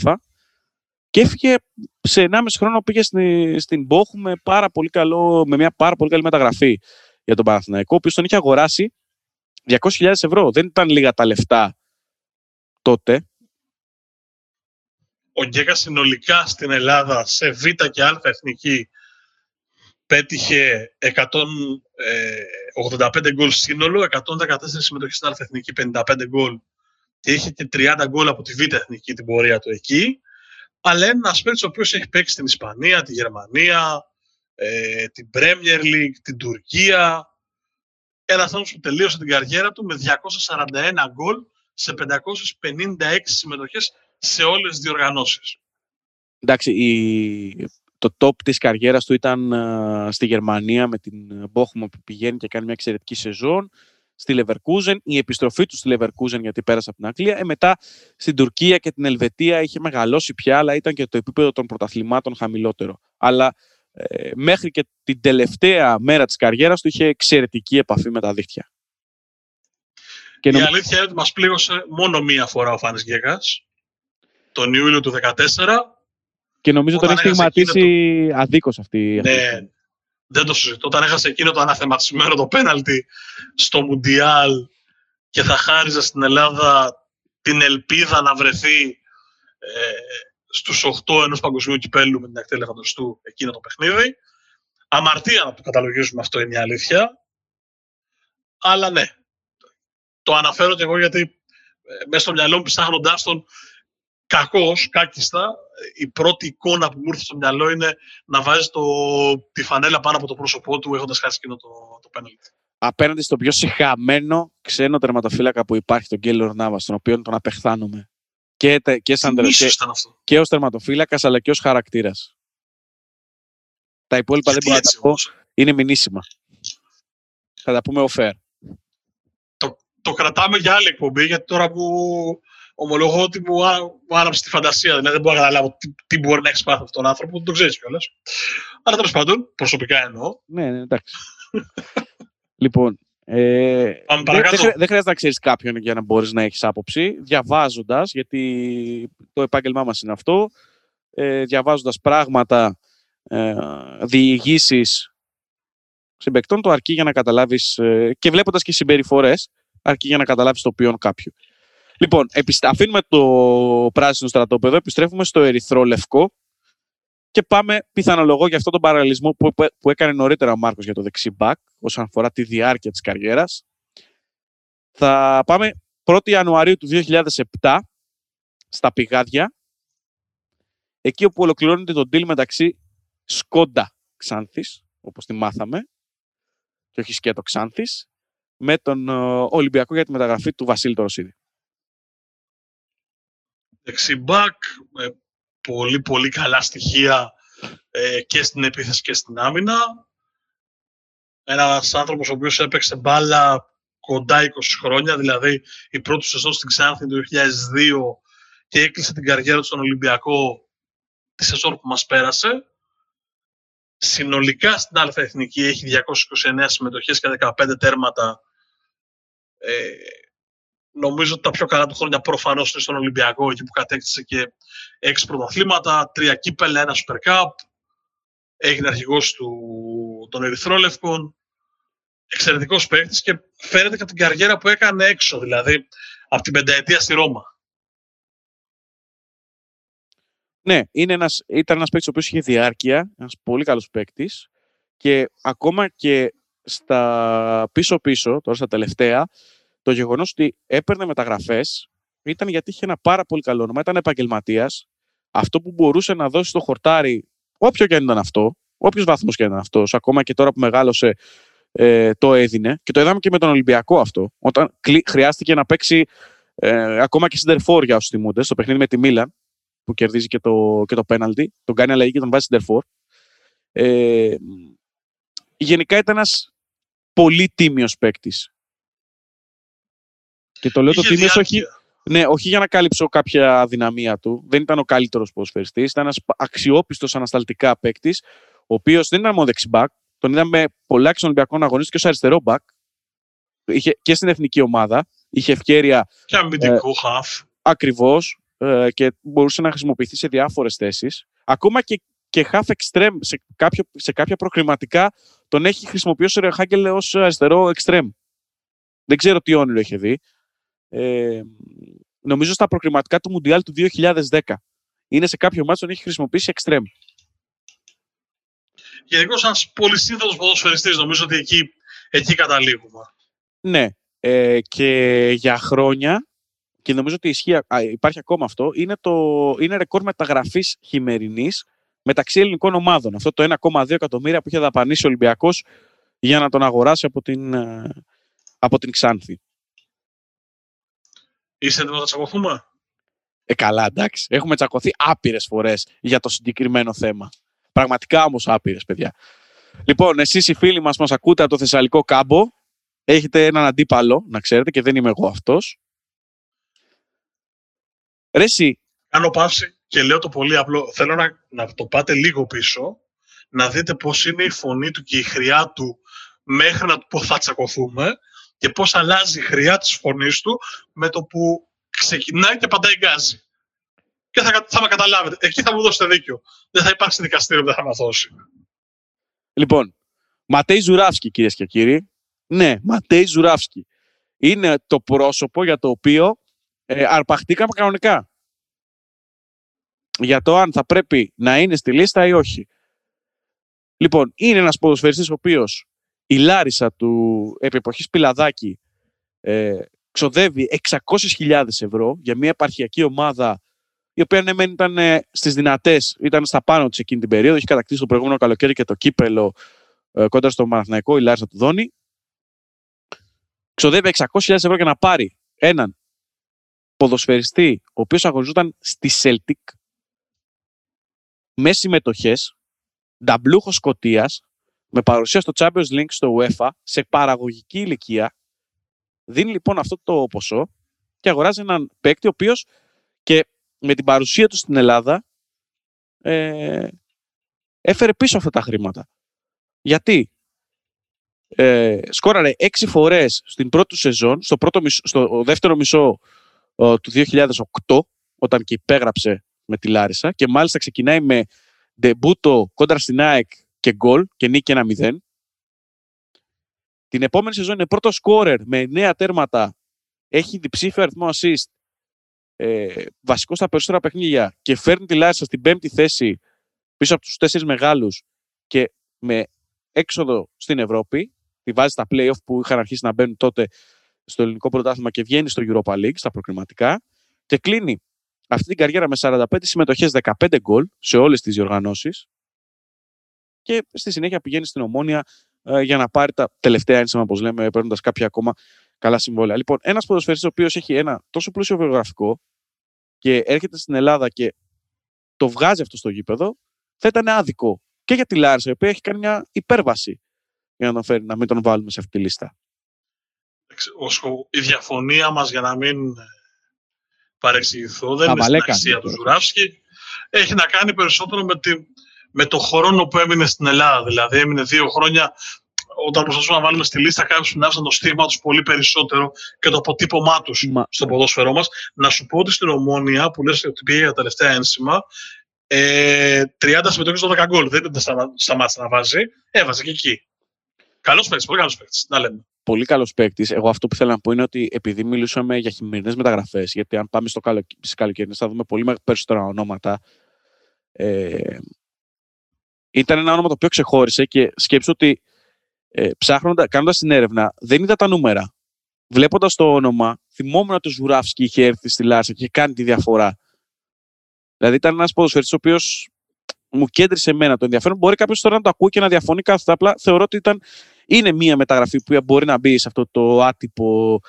Και έφυγε σε 1,5 χρόνο πήγε στην, στην Μπόχου με, πάρα πολύ καλό, με μια πάρα πολύ καλή μεταγραφή για τον Παναθηναϊκό, ο οποίος τον είχε αγοράσει 200.000 ευρώ. Δεν ήταν λίγα τα λεφτά τότε. Ο Γκέκα συνολικά στην Ελλάδα σε Β και Α εθνική πέτυχε 185 ε, γκολ σύνολο, 114 συμμετοχές στην Α εθνική, 55 γκολ και είχε και 30 γκολ από τη Β εθνική την πορεία του εκεί αλλά είναι ένα παίκτη ο οποίος έχει παίξει στην Ισπανία, τη Γερμανία, ε, την Premier League, την Τουρκία. Ένας άνθρωπος που τελείωσε την καριέρα του με 241 γκολ σε 556 συμμετοχές σε όλες τις διοργανώσεις. Εντάξει, η... το top της καριέρας του ήταν uh, στη Γερμανία με την Bochum που πηγαίνει και κάνει μια εξαιρετική σεζόν στη Leverkusen, η επιστροφή του στη Leverkusen γιατί πέρασε από την Αγγλία. Ε, μετά στην Τουρκία και την Ελβετία είχε μεγαλώσει πια, αλλά ήταν και το επίπεδο των πρωταθλημάτων χαμηλότερο. Αλλά ε, μέχρι και την τελευταία μέρα της καριέρας του είχε εξαιρετική επαφή με τα δίχτυα. Και η αλήθεια είναι ότι μας πλήγωσε μόνο μία φορά ο Φάνης Γκέκας, τον Ιούλιο του 2014, Και νομίζω τον έχει στιγματίσει το... αδίκως αυτή. Ναι, δεν το συζητώ. Όταν έχασε εκείνο το αναθεματισμένο το πέναλτι στο Μουντιάλ και θα χάριζε στην Ελλάδα την ελπίδα να βρεθεί ε, στους 8 ενός παγκοσμίου κυπέλου με την ακτή του εκείνο το παιχνίδι. Αμαρτία να το καταλογίζουμε αυτό είναι η αλήθεια. Αλλά ναι, το αναφέρω και εγώ γιατί ε, μέσα στο μυαλό μου ψάχνοντάς τον κακός, κάκιστα, η πρώτη εικόνα που μου ήρθε στο μυαλό είναι να βάζεις το, τη φανέλα πάνω από το πρόσωπό του έχοντας χάσει εκείνο το, το πέναλτι. Απέναντι στο πιο συχαμένο ξένο τερματοφύλακα που υπάρχει, τον Γκέιλορ Νάβα, τον οποίο τον απεχθάνουμε. Και, και, σαν, και, και ως τερματοφύλακας αλλά και ως χαρακτήρας. Τα υπόλοιπα δεν μπορώ να τα πω. Είναι μηνύσιμα. Θα τα πούμε fair. Το, το κρατάμε για άλλη εκπομπή, γιατί τώρα που ομολογώ ότι μου, μου άναψε τη φαντασία. Δηλαδή δεν μπορώ να καταλάβω τι, τι μπορεί να έχει πάθει αυτόν τον άνθρωπο, τον ξέρεις κιόλας. Αλλά τέλος πάντων, προσωπικά εννοώ. Ναι, ναι, εντάξει. λοιπόν, ε, δεν, δεν, δεν χρειάζεται να ξέρεις κάποιον για να μπορείς να έχεις άποψη. Διαβάζοντας, γιατί το επάγγελμά μας είναι αυτό, ε, διαβάζοντας πράγματα, ε, διηγήσεις συμπεκτών, το αρκεί για να καταλάβεις ε, και βλέποντας και συμπεριφορές, αρκεί για να καταλάβεις το ποιόν κάποιου. Λοιπόν, αφήνουμε το πράσινο στρατόπεδο, επιστρέφουμε στο ερυθρό λευκό και πάμε πιθανολογώ για αυτό τον παραλληλισμό που, που έκανε νωρίτερα ο Μάρκος για το δεξί μπακ όσον αφορά τη διάρκεια της καριέρας. Θα πάμε 1η Ιανουαρίου του 2007 στα πηγάδια εκεί όπου ολοκληρώνεται το deal μεταξύ Σκόντα Ξάνθης, όπως τη μάθαμε, και όχι σκέτο Ξάνθης, με τον ε, Ολυμπιακό για τη μεταγραφή του Βασίλη Τωροσίδη. Δεξιμπάκ, με πολύ πολύ καλά στοιχεία ε, και στην επίθεση και στην άμυνα. Ένας άνθρωπος ο οποίος έπαιξε μπάλα κοντά 20 χρόνια, δηλαδή η πρώτη σεζόν στην Ξάνθη το 2002 και έκλεισε την καριέρα του στον Ολυμπιακό τη σεζόν που μας πέρασε. Συνολικά στην Αλφα Εθνική έχει 229 συμμετοχές και 15 τέρματα. Ε, νομίζω ότι τα πιο καλά του χρόνια προφανώς είναι στον Ολυμπιακό, εκεί που κατέκτησε και έξι πρωταθλήματα, τρία κύπελα, ένα Super Cup. Έγινε αρχηγός των Ερυθρόλευκων. Εξαιρετικός παίκτης και φαίνεται και από την καριέρα που έκανε έξω, δηλαδή από την πενταετία στη Ρώμα. Ναι, είναι ένας, ήταν ένας παίκτης ο οποίος είχε διάρκεια, ένας πολύ καλός παίκτης και ακόμα και στα πίσω-πίσω, τώρα στα τελευταία, το γεγονός ότι έπαιρνε μεταγραφές ήταν γιατί είχε ένα πάρα πολύ καλό όνομα, ήταν επαγγελματίας. Αυτό που μπορούσε να δώσει στο χορτάρι, όποιο και αν ήταν αυτό, όποιος βαθμός και αν ήταν αυτός, ακόμα και τώρα που μεγάλωσε, ε, το έδινε. Και το είδαμε και με τον Ολυμπιακό αυτό. Όταν χρειάστηκε να παίξει ε, ακόμα και σιντερφόρ για όσους θυμούνται, στο παιχνίδι με τη Μίλαν, που κερδίζει και το, και το πέναλτι. Τον κάνει αλλαγή και τον βάζει σιντερφόρ. Ε, γενικά ήταν ένας πολύ τίμιος παίκτης. Και το λέω το τίμιο όχι, ναι, όχι για να κάλυψω κάποια αδυναμία του. Δεν ήταν ο καλύτερος ποδοσφαιριστή. Ήταν ένας αξιόπιστος ανασταλτικά παίκτης, ο οποίος δεν ήταν μόνο δεξιμπάκ. Τον είδαμε πολλά και στον Ολυμπιακό να αγωνίσει και ως αριστερό μπακ. Είχε και στην εθνική ομάδα. Είχε ευκαιρία. Και αμυντικό ε, χαφ. Ακριβώς. Ε, και μπορούσε να χρησιμοποιηθεί σε διάφορες θέσεις. Ακόμα και, και half extreme σε, κάποιο, σε κάποια προκριματικά τον έχει χρησιμοποιήσει ο Ρεχάγκελ ως αριστερό extreme. Δεν ξέρω τι όνειρο είχε δει ε, νομίζω στα προκριματικά του Μουντιάλ του 2010. Είναι σε κάποιο μάτσο έχει χρησιμοποιήσει εξτρέμ. Γενικώς, σαν πολύ σύνθετος ποδοσφαιριστής, νομίζω ότι εκεί, εκεί καταλήγουμε. Ναι. Ε, και για χρόνια, και νομίζω ότι ισχύει, υπάρχει ακόμα αυτό, είναι, το, είναι ρεκόρ μεταγραφής χειμερινής μεταξύ ελληνικών ομάδων. Αυτό το 1,2 εκατομμύρια που είχε δαπανίσει ο Ολυμπιακός για να τον αγοράσει από την, ε, από την Ξάνθη. Είσαι έτοιμος να τσακωθούμε; Ε, καλά, εντάξει. Έχουμε τσακωθεί άπειρες φορές για το συγκεκριμένο θέμα. Πραγματικά όμως άπειρες, παιδιά. Λοιπόν, εσείς οι φίλοι μας μας ακούτε από το Θεσσαλικό κάμπο. Έχετε έναν αντίπαλο, να ξέρετε, και δεν είμαι εγώ αυτός. Ρε εσύ. Κάνω παύση και λέω το πολύ απλό. Θέλω να, να το πάτε λίγο πίσω, να δείτε πώς είναι η φωνή του και η χρειά του μέχρι να του πω θα τσακωθούμε και πώς αλλάζει η χροιά της φωνής του με το που ξεκινάει και πατάει γκάζι. και θα, θα με καταλάβετε. Εκεί θα μου δώσετε δίκιο. Δεν θα υπάρξει δικαστήριο που δεν θα με δώσει. Λοιπόν, Ματέι Ζουράφσκι, κυρίες και κύριοι. Ναι, Ματέι Ζουράφσκι. Είναι το πρόσωπο για το οποίο ε, αρπαχτήκαμε κανονικά. Για το αν θα πρέπει να είναι στη λίστα ή όχι. Λοιπόν, είναι ένας ποδοσφαιριστής ο οποίος η Λάρισα του επί εποχής Πιλαδάκη ε, ξοδεύει 600.000 ευρώ για μια επαρχιακή ομάδα η οποία ναι, ήταν ε, στις δυνατές, ήταν στα πάνω της εκείνη την περίοδο, έχει κατακτήσει το προηγούμενο καλοκαίρι και το κύπελο ε, κοντά στο Μαναθηναϊκό, η Λάρισα του Δόνη. Ξοδεύει 600.000 ευρώ για να πάρει έναν ποδοσφαιριστή ο οποίος αγωνιζόταν στη Celtic με συμμετοχές, νταμπλούχος Σκοτίας, με παρουσία στο Champions League στο UEFA, σε παραγωγική ηλικία, δίνει λοιπόν αυτό το ποσό και αγοράζει έναν παίκτη ο οποίος και με την παρουσία του στην Ελλάδα ε, έφερε πίσω αυτά τα χρήματα. Γιατί ε, σκόραρε έξι φορές στην πρώτη σεζόν, στο, πρώτο, στο δεύτερο μισό του 2008, όταν και υπέγραψε με τη Λάρισα και μάλιστα ξεκινάει με ντεμπούτο κόντρα στην ΑΕΚ και γκολ και νίκη ένα 0. Την επόμενη σεζόν είναι πρώτο σκόρερ με νέα τέρματα. Έχει διψήφιο αριθμό assist. Ε, βασικό στα περισσότερα παιχνίδια και φέρνει τη Λάρισα στην πέμπτη θέση πίσω από τους τέσσερις μεγάλους και με έξοδο στην Ευρώπη. Τη βάζει στα play-off που είχαν αρχίσει να μπαίνουν τότε στο ελληνικό πρωτάθλημα και βγαίνει στο Europa League, στα προκριματικά και κλείνει αυτή την καριέρα με 45 συμμετοχές, 15 γκολ σε όλες τις διοργανώσεις και στη συνέχεια πηγαίνει στην Ομόνια ε, για να πάρει τα τελευταία ένσημα, όπως λέμε, παίρνοντας κάποια ακόμα καλά συμβόλαια. Λοιπόν, ένας ποδοσφαιριστής ο οποίος έχει ένα τόσο πλούσιο βιογραφικό και έρχεται στην Ελλάδα και το βγάζει αυτό στο γήπεδο, θα ήταν άδικο και για τη Λάρισα, η οποία έχει κάνει μια υπέρβαση για να τον φέρει, να μην τον βάλουμε σε αυτή τη λίστα. Η διαφωνία μας για να μην παρεξηγηθώ, δεν είναι στην αξία του Ζουράφσκι. Έχει να κάνει περισσότερο με, τη, με το χρόνο που έμεινε στην Ελλάδα. Δηλαδή, έμεινε δύο χρόνια όταν προσπαθούμε να βάλουμε στη λίστα κάποιους που άφησαν το στίγμα τους πολύ περισσότερο και το αποτύπωμά τους στο ποδόσφαιρό μας. Να σου πω ότι στην Ομόνια, που λες ότι πήγε για τα τελευταία ένσημα, ε, 30 συμμετοχέ στο 10 γκολ. Δεν ήταν σταμάτησε να βάζει. Έβαζε και εκεί. Καλός παίκτης, πολύ καλός παίκτης. Να λέμε πολύ καλός παίκτης. Εγώ αυτό που θέλω να πω είναι ότι επειδή μιλούσαμε για χειμερινές μεταγραφές, γιατί αν πάμε στο καλο... στις καλοκαιρινές θα δούμε πολύ περισσότερα ονόματα. Ε, ήταν ένα όνομα το οποίο ξεχώρισε και σκέψου ότι ε, ψάχνοντα, κάνοντας την έρευνα, δεν είδα τα νούμερα. Βλέποντας το όνομα, θυμόμουν ότι ο Ζουράφσκι είχε έρθει στη Λάρισα και είχε κάνει τη διαφορά. Δηλαδή ήταν ένας ποδοσφαιριστής ο οποίος μου κέντρισε εμένα το ενδιαφέρον. Μπορεί κάποιος τώρα να το ακούει και να διαφωνεί κάθε Απλά θεωρώ ότι ήταν είναι μία μεταγραφή που μπορεί να μπει σε αυτό το άτυπο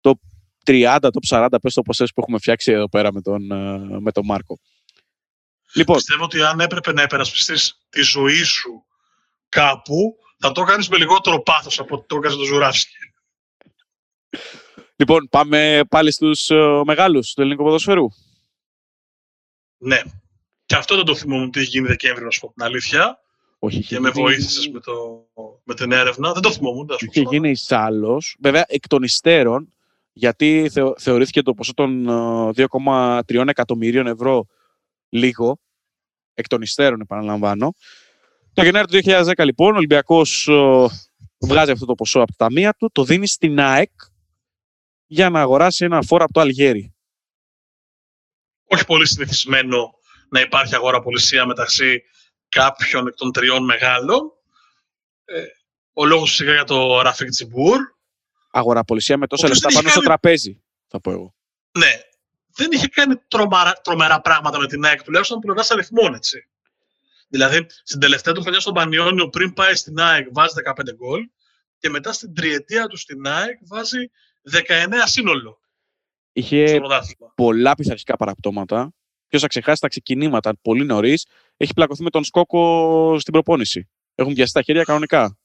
το 30, το 40, πες το ποσές που έχουμε φτιάξει εδώ πέρα με τον, ε, με τον Μάρκο. Λοιπόν, Πιστεύω ότι αν έπρεπε να υπερασπιστείς τη ζωή σου κάπου, θα το κάνεις με λιγότερο πάθος από ότι το έκανες το Ζουράφσκι. Λοιπόν, πάμε πάλι στους uh, μεγάλους του ελληνικού ποδοσφαίρου. Ναι. Και αυτό δεν το θυμόμουν τι έχει γίνει Δεκέμβρη, να σου πω την αλήθεια. Όχι, και με βοήθησες με, το, με την έρευνα. Δεν το θυμόμουν. Είχε γίνει εισάλλο. Βέβαια, εκ των υστέρων, γιατί θεωρήθηκε το ποσό των 2,3 ε, εκατομμυρίων ευρώ λίγο, εκ των υστέρων επαναλαμβάνω. Το Γενάρη του 2010 λοιπόν, ο Ολυμπιακός ε, βγάζει αυτό το ποσό από τα ταμεία του, το δίνει στην ΑΕΚ για να αγοράσει ένα φόρο από το Αλγέρι. Όχι πολύ συνηθισμένο να υπάρχει αγοραπολισία μεταξύ κάποιον εκ των τριών μεγάλων. Ε, ο λόγος σιγά για το Ραφίκ Τσιμπούρ. Αγοραπολισία με τόσα λεφτά πάνω στο τραπέζι, θα πω εγώ. Ναι. Δεν είχε κάνει τρομαρα, τρομερά πράγματα με την ΑΕΚ, τουλάχιστον από πλευράς αριθμών, έτσι. Δηλαδή, στην τελευταία του χρονιά στον Πανιόνιο, πριν πάει στην ΑΕΚ, βάζει 15 γκολ και μετά στην τριετία του στην ΑΕΚ βάζει 19 σύνολο. Είχε πολλά πειθαρχικά παραπτώματα. Ποιος θα ξεχάσει τα ξεκινήματα πολύ νωρίς έχει πλακωθεί με τον Σκόκο στην προπόνηση. Έχουν πιαστεί τα χέρια κανονικά.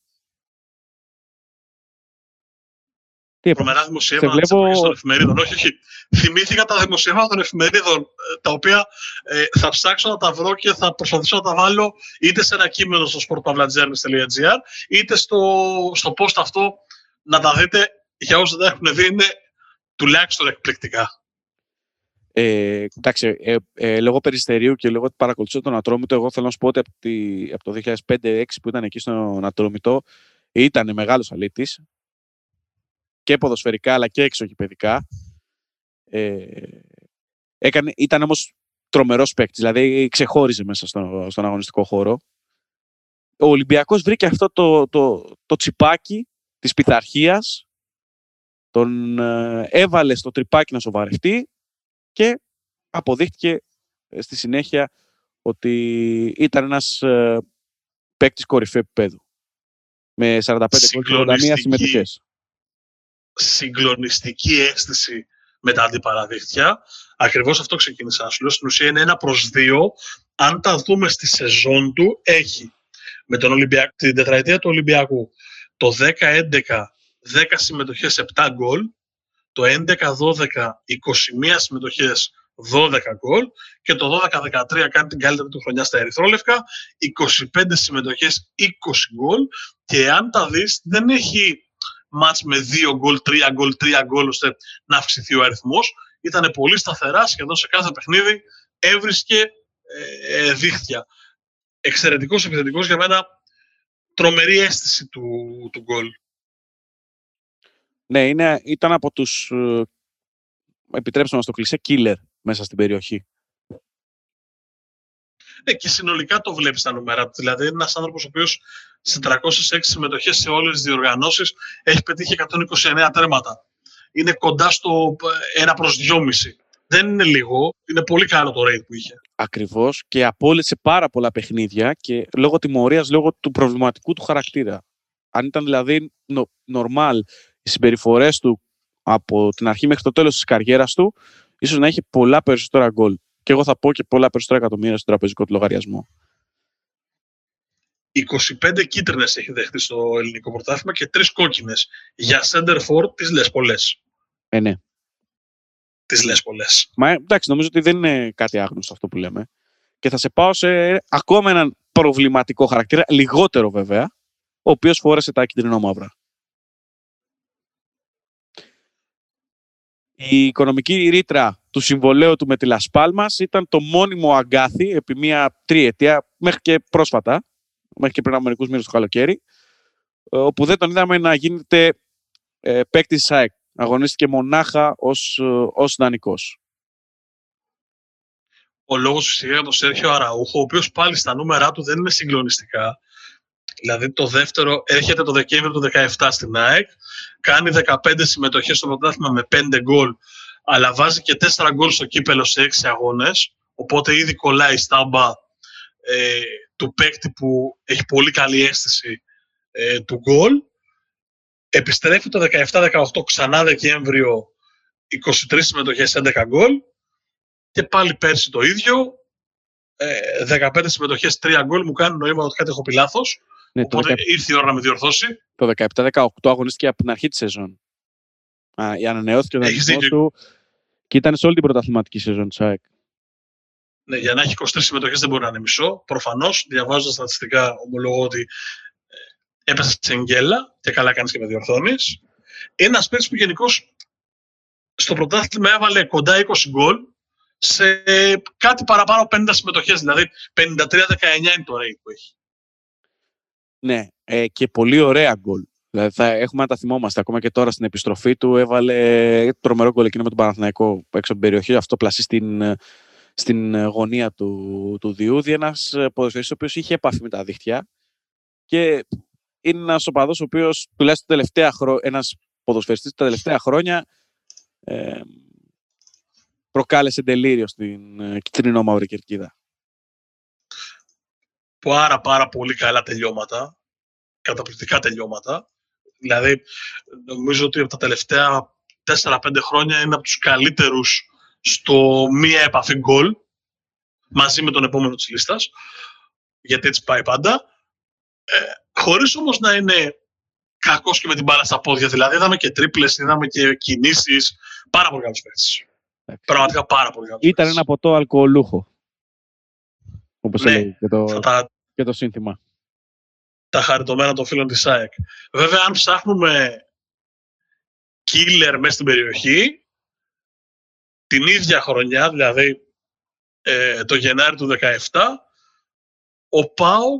Τρομερά δημοσιεύματα βλέπω... των εφημερίδων. Όχι, όχι. Θυμήθηκα τα δημοσιεύματα των εφημερίδων, ε, τα οποία ε, θα ψάξω να τα βρω και θα προσπαθήσω να τα βάλω είτε σε ένα κείμενο στο sportpavlagernes.gr είτε στο, στο post αυτό να τα δείτε για όσοι δεν έχουν δει. Είναι τουλάχιστον εκπληκτικά. Ε, εντάξει, ε, ε, λόγω περιστερίου και λόγω ότι παρακολουθούσα τον Ατρόμητο, εγώ θέλω να σου πω ότι από, τη, από το 2005-2006 που ήταν εκεί στον Ατρόμητο, ήταν μεγάλος αλήτης και ποδοσφαιρικά αλλά και εξοχηπαιδικά. Ε, έκανε, ήταν όμως τρομερός παίκτης, δηλαδή ξεχώριζε μέσα στο, στον αγωνιστικό χώρο. Ο Ολυμπιακός βρήκε αυτό το, το, το τσιπάκι της πειθαρχίας, τον ε, έβαλε στο τρυπάκι να σοβαρευτεί και αποδείχτηκε ε, στη συνέχεια ότι ήταν ένας ε, παίκτης κορυφαίου επίπεδου. Με 45 81 συμμετοχές. Συγκλονιστική αίσθηση με τα αντιπαραδίχτυα. Ακριβώς αυτό ξεκίνησα να σου λέω. Στην ουσία είναι ένα προς δύο. Αν τα δούμε στη σεζόν του, έχει με τον Ολυμπιακό, την τετραετία του Ολυμπιακού το 10-11 10 συμμετοχές 7 γκολ, το 11-12 21 συμμετοχές 12 γκολ και το 12-13 κάνει την καλύτερη του χρονιά στα Ερυθρόλευκα, 25 συμμετοχές 20 γκολ και αν τα δεις δεν έχει μάτς με 2 γκολ, 3 γκολ, 3 γκολ ώστε να αυξηθεί ο αριθμός. Ήταν πολύ σταθερά, σχεδόν σε κάθε παιχνίδι έβρισκε ε, ε δίχτυα. Εξαιρετικός επιθετικός για μένα, τρομερή αίσθηση του, του γκολ. Ναι, είναι, ήταν από τους, ε, επιτρέψτε μας το κλεισέ, killer μέσα στην περιοχή. Ναι, και συνολικά το βλέπεις τα νούμερα του. Δηλαδή, είναι ένας άνθρωπος ο οποίος σε 306 συμμετοχές σε όλες τις διοργανώσεις έχει πετύχει 129 τέρματα. Είναι κοντά στο 1 προς 2,5. Δεν είναι λίγο, είναι πολύ καλό το rate που είχε. Ακριβώς και απόλυσε πάρα πολλά παιχνίδια και λόγω τιμωρίας, λόγω του προβληματικού του χαρακτήρα. Αν ήταν δηλαδή normal οι συμπεριφορές του από την αρχή μέχρι το τέλος της καριέρας του, ίσως να έχει πολλά περισσότερα γκολ. Και εγώ θα πω και πολλά περισσότερα εκατομμύρια στο τραπεζικό του λογαριασμό. 25 κίτρινες έχει δεχτεί στο ελληνικό πρωτάθλημα και τρεις κόκκινες. Για center for τις λες πολλές. Ε, ναι. Τις λες πολλές. Μα εντάξει, νομίζω ότι δεν είναι κάτι άγνωστο αυτό που λέμε. Και θα σε πάω σε ακόμα έναν προβληματικό χαρακτήρα, λιγότερο βέβαια, ο οποίος φόρεσε τα κίτρινα μαύρα. Η οικονομική ρήτρα του συμβολέου του με τη Λασπάλμα ήταν το μόνιμο αγκάθι επί μία τριετία, μέχρι και πρόσφατα, μέχρι και πριν από μερικούς μήνες το καλοκαίρι, ε, όπου δεν τον είδαμε να γίνεται ε, παίκτη της ΑΕΚ. Αγωνίστηκε μονάχα ως ως ε, δανεικός. Ο λόγος φυσικά για τον Σέρχιο Αραούχο, ο οποίος πάλι στα νούμερα του δεν είναι συγκλονιστικά. Δηλαδή το δεύτερο έρχεται το Δεκέμβριο του 2017 στην ΑΕΚ, κάνει 15 συμμετοχές στο πρωτάθλημα με 5 γκολ, αλλά βάζει και 4 γκολ στο κύπελο σε 6 αγώνες, οπότε ήδη κολλάει η στάμπα ε, του παίκτη που έχει πολύ καλή αίσθηση ε, του γκολ. Επιστρέφει το 17-18 ξανά Δεκέμβριο, 23 συμμετοχές, 11 γκολ και πάλι πέρσι το ίδιο, 15 ε, συμμετοχές, 3 γκολ, μου κάνει νόημα ότι κάτι έχω πει λάθος. Ναι, Οπότε 10... ήρθε η ώρα να με διορθώσει. Το 17-18 αγωνίστηκε από την αρχή της σεζόν. Α, η ανανεώθηκε ο δανεισμό του και ήταν σε όλη την πρωταθληματική σεζόν τη ΑΕΚ. Ναι, για να έχει 23 συμμετοχές δεν μπορεί να είναι μισό. Προφανώς, διαβάζοντας στατιστικά, ομολογώ ότι ε, έπεσε σε εγγέλα και καλά κάνεις και με διορθώνεις. Ένας παίκτης που γενικώς στο πρωτάθλημα έβαλε κοντά 20 γκολ σε κάτι παραπάνω 50 συμμετοχές. Δηλαδή 53-19 είναι το rate που έχει. Ναι, ε, και πολύ ωραία γκολ. Δηλαδή θα έχουμε να τα θυμόμαστε. Ακόμα και τώρα στην επιστροφή του έβαλε τρομερό γκολ εκείνο με τον Παναθηναϊκό έξω από την περιοχή. Αυτό πλασί στην, στην γωνία του, του Διούδη. Ένας ποδοσφαιριστής ο οποίος είχε επαφή με τα δίχτυα. Και είναι ένας οπαδός ο οποίος τουλάχιστον τελευταία χρο... ένας ποδοσφαιριστής τα τελευταία χρόνια ε, προκάλεσε τελείριο στην ε, κυτρινό μαύρη κερκίδα πάρα πάρα πολύ καλά τελειώματα, καταπληκτικά τελειώματα. Δηλαδή, νομίζω ότι από τα τελευταία 4-5 χρόνια είναι από τους καλύτερους στο μία επαφή γκολ, μαζί με τον επόμενο της λίστας, γιατί έτσι πάει πάντα, ε, χωρίς όμως να είναι κακός και με την μπάλα στα πόδια. Δηλαδή, είδαμε και τρίπλες, είδαμε και κινήσεις, πάρα πολύ καλός παίκτης. Πραγματικά πάρα πολύ καλός Ήταν ένα ποτό αλκοολούχο. Όπως ναι, λέει και το, τα, και το σύνθημα. Τα χαριτωμένα των φίλων της ΑΕΚ. Βέβαια, αν ψάχνουμε killer μέσα στην περιοχή, την ίδια χρονιά, δηλαδή ε, το Γενάρη του 2017, ο Πάου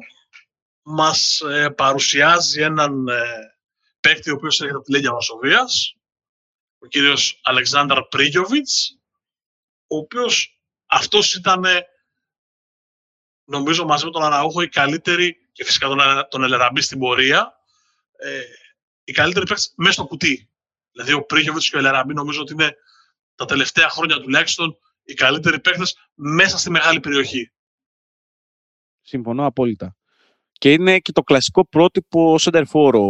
μας ε, παρουσιάζει έναν ε, παίκτη ο οποίος έρχεται από τη Λέγια Βασοβίας, ο κύριος Αλεξάνδρ Πρίγιοβιτς, ο οποίος αυτός ήταν, νομίζω μαζί με τον Αναούχο, η καλύτερη, και φυσικά τον, τον Ελεραμπή στην πορεία, ε, η καλύτερη παίκτη μέσα στο κουτί. Δηλαδή ο Πρίγιοβιτς και ο Ελεραμπή νομίζω ότι είναι τα τελευταία χρόνια τουλάχιστον οι καλύτεροι παίκτες μέσα στη μεγάλη περιοχή. Συμφωνώ απόλυτα. Και είναι και το κλασικό πρότυπο σεντερφόρ ο,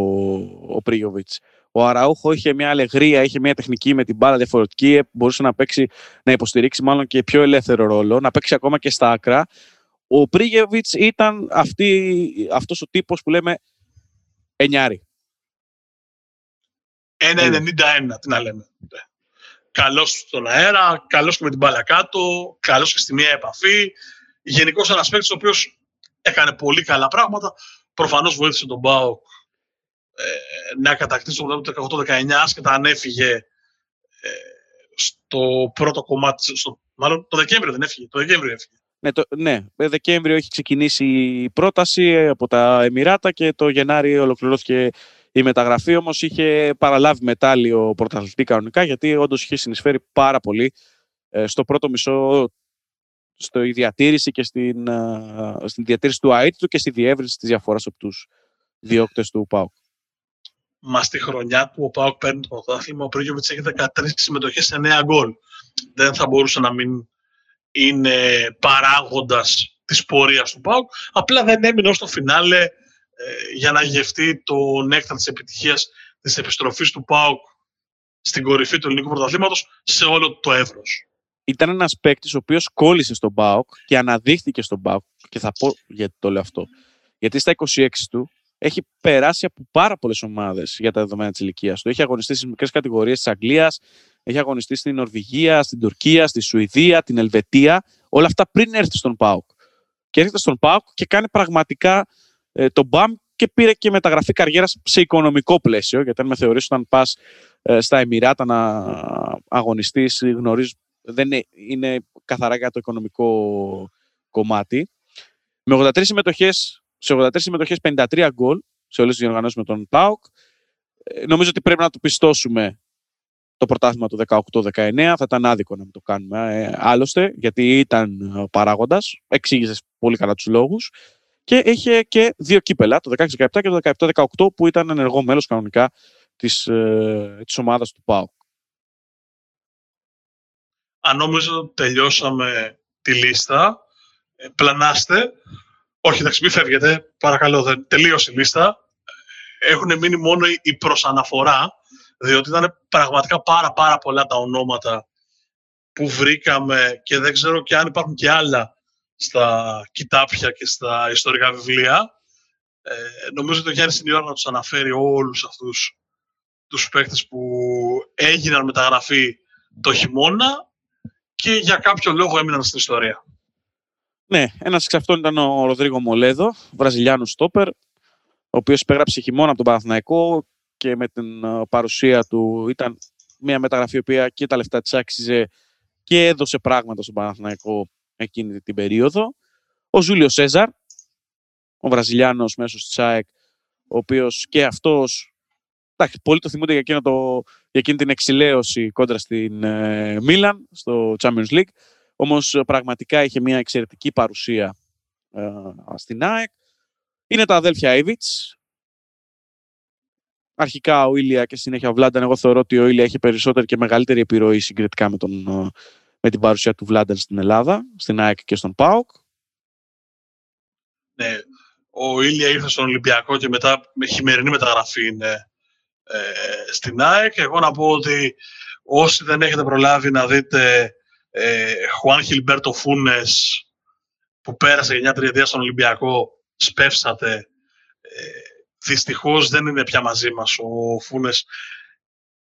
ο Πρίγιοβιτς. Ο Αραούχο είχε μια αλεγρία, είχε μια τεχνική με την μπάλα διαφορετική, μπορούσε να παίξει, να υποστηρίξει μάλλον και πιο ελεύθερο ρόλο, να παίξει ακόμα και στα άκρα. Ο Πρίγεβιτς ήταν αυτή, αυτός ο τύπος που λέμε εννιάρι. 1,91, τι να λέμε. Καλός στον αέρα, καλός και με την μπάλα κάτω, καλός και στη μία επαφή. Γενικώς ένας παίκτης ο οποίος έκανε πολύ καλά πράγματα. Προφανώς βοήθησε τον Μπάουκ ε, να κατακτήσει το 18-19, άσχετα αν έφυγε ε, στο πρώτο κομμάτι. Στο, μάλλον το Δεκέμβριο δεν έφυγε. Το Δεκέμβριο έφυγε. Ναι, το, ναι, Δεκέμβριο έχει ξεκινήσει η πρόταση από τα Εμμυράτα και το Γενάρη ολοκληρώθηκε η μεταγραφή. Όμως είχε παραλάβει μετάλλιο πρωταθλητής κανονικά γιατί όντως είχε συνεισφέρει πάρα πολύ ε, στο πρώτο μισό στο διατήρηση και στην, στην διατήρηση του ΑΕΤ του και στη διεύρυνση της διαφοράς από τους διώκτες του ΠΑΟΚ. Μα στη χρονιά που ο ΠΑΟΚ παίρνει το πρωτάθλημα, ο Πρίγιοβιτς έχει 13 συμμετοχές σε 9 γκολ. Δεν θα μπορούσε να μην είναι παράγοντας της πορείας του ΠΑΟΚ. Απλά δεν έμεινε ως το φινάλε ε, για να γευτεί το νέκταρ της επιτυχίας της επιστροφής του ΠΑΟΚ στην κορυφή του ελληνικού πρωταθλήματος σε όλο το εύρος ήταν ένας παίκτης ο οποίος κόλλησε στον Μπάουκ και αναδείχθηκε στον Μπάουκ. Και θα πω γιατί το λέω αυτό. Γιατί στα 26 του έχει περάσει από πάρα πολλές ομάδες για τα δεδομένα της ηλικίας του. Έχει αγωνιστεί στις μικρές κατηγορίες της Αγγλίας, έχει αγωνιστεί στην Νορβηγία, στην Τουρκία, στη Σουηδία, την Ελβετία. Όλα αυτά πριν έρθει στον Πάουκ. Και έρχεται στον Πάουκ και κάνει πραγματικά ε, τον μπαμ και πήρε και μεταγραφή καριέρας σε οικονομικό πλαίσιο. Γιατί αν με θεωρήσει όταν πας ε, στα Εμμυράτα να αγωνιστείς, γνωρίζει δεν είναι, είναι καθαρά για το οικονομικό κομμάτι. Με 83 συμμετοχές, σε 83 συμμετοχές 53 γκολ σε όλες τις διοργανώσεις με τον ΠΑΟΚ. Ε, νομίζω ότι πρέπει να του πιστώσουμε το πρωτάθλημα του 18-19. Θα ήταν άδικο να μην το κάνουμε ε, άλλωστε, γιατί ήταν ο παράγοντας. Εξήγησες πολύ καλά τους λόγους. Και είχε και δύο κύπελα, το 16-17 και το 17-18, που ήταν ενεργό μέλος κανονικά της, ε, της ομάδας του ΠΑΟΚ αν νομίζω τελειώσαμε τη λίστα, ε, πλανάστε. Όχι, εντάξει, μην φεύγετε. Παρακαλώ, δεν τελείωσε η λίστα. Έχουν μείνει μόνο η προσαναφορά, διότι ήταν πραγματικά πάρα πάρα πολλά τα ονόματα που βρήκαμε και δεν ξέρω και αν υπάρχουν και άλλα στα κοιτάπια και στα ιστορικά βιβλία. Ε, νομίζω ότι ο Γιάννης είναι η ώρα να τους αναφέρει όλους αυτούς τους παίκτες που έγιναν μεταγραφή το χειμώνα και για κάποιο λόγο έμειναν στην ιστορία. Ναι, ένας εξ αυτών ήταν ο Ροδρίγο Μολέδο, Βραζιλιάνος στόπερ, ο οποίος υπέγραψε χειμώνα από τον Παναθηναϊκό και με την ε, παρουσία του ήταν μια μεταγραφή η οποία και τα λεφτά της άξιζε και έδωσε πράγματα στον Παναθηναϊκό εκείνη την περίοδο. Ο Ζούλιο Σέζαρ, ο Βραζιλιάνος μέσω της ΑΕΚ, ο οποίος και αυτός. Εντάξει, πολλοί το θυμούνται για, το, για εκείνη την εξηλαίωση κόντρα στην ε, Μίλαν, στο Champions League. Όμως ε, πραγματικά είχε μια εξαιρετική παρουσία ε, στην ΑΕΚ. Είναι τα αδέλφια Ιβιτς. Αρχικά ο Ήλια και συνέχεια ο Βλάνταν. Εγώ θεωρώ ότι ο Ήλια έχει περισσότερη και μεγαλύτερη επιρροή συγκριτικά με, τον, με την παρουσία του Βλάνταν στην Ελλάδα, στην ΑΕΚ και στον ΠΑΟΚ. Ναι, ο Ήλια ήρθε στον Ολυμπιακό και μετά με χειμερινή μεταγραφή είναι ε, στην ΑΕΚ. Εγώ να πω ότι όσοι δεν έχετε προλάβει να δείτε ε, Χουάν Χιλμπέρτο Φούνες που πέρασε για τριετία στον Ολυμπιακό, σπεύσατε. Ε, δυστυχώς δεν είναι πια μαζί μας ο Φούνες.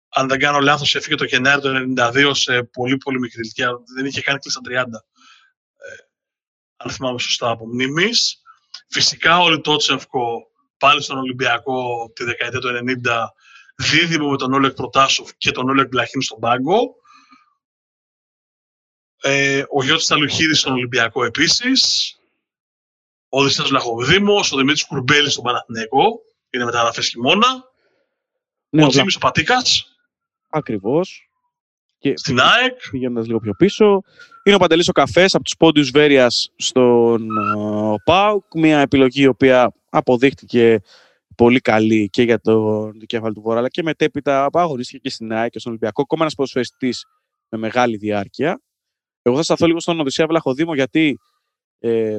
Αν δεν κάνω λάθος, έφυγε το Γενάρη του 1992 σε πολύ πολύ μικρή ηλικία. Δεν είχε κάνει κλείσει 30. Ε, αν θυμάμαι σωστά από μνήμης. Φυσικά ο Λιτότσεφκο πάλι στον Ολυμπιακό τη δεκαετία του 90 δίδυμο με τον Όλεκ Προτάσοφ και τον Όλεκ Μπλαχίν στον πάγκο. Ε, ο Γιώργος Ταλουχίδης στον Ολυμπιακό επίσης. Ο Δησίας Λαχοβδήμος, ο Δημήτρης Κουρμπέλης στον Παναθηναϊκό. Είναι μεταγραφές χειμώνα. Ναι, ο Τζίμις ο Πατήκας. Ακριβώς. Και στην ΑΕΚ. Πηγαίνοντας λίγο πιο πίσω. Είναι ο Παντελής ο Καφές από τους Πόντιους Βέρειας στον uh, ΠΑΟΚ. Μια επιλογή η οποία αποδείχτηκε πολύ καλή και για το κεφάλι του Βορρά, αλλά και μετέπειτα αγωνίστηκε και στην ΑΕΚ και στον Ολυμπιακό. Ακόμα ένας ποδοσφαιριστής με μεγάλη διάρκεια. Εγώ θα σταθώ λίγο στον Οδυσσέα Βλαχοδήμο, γιατί ε,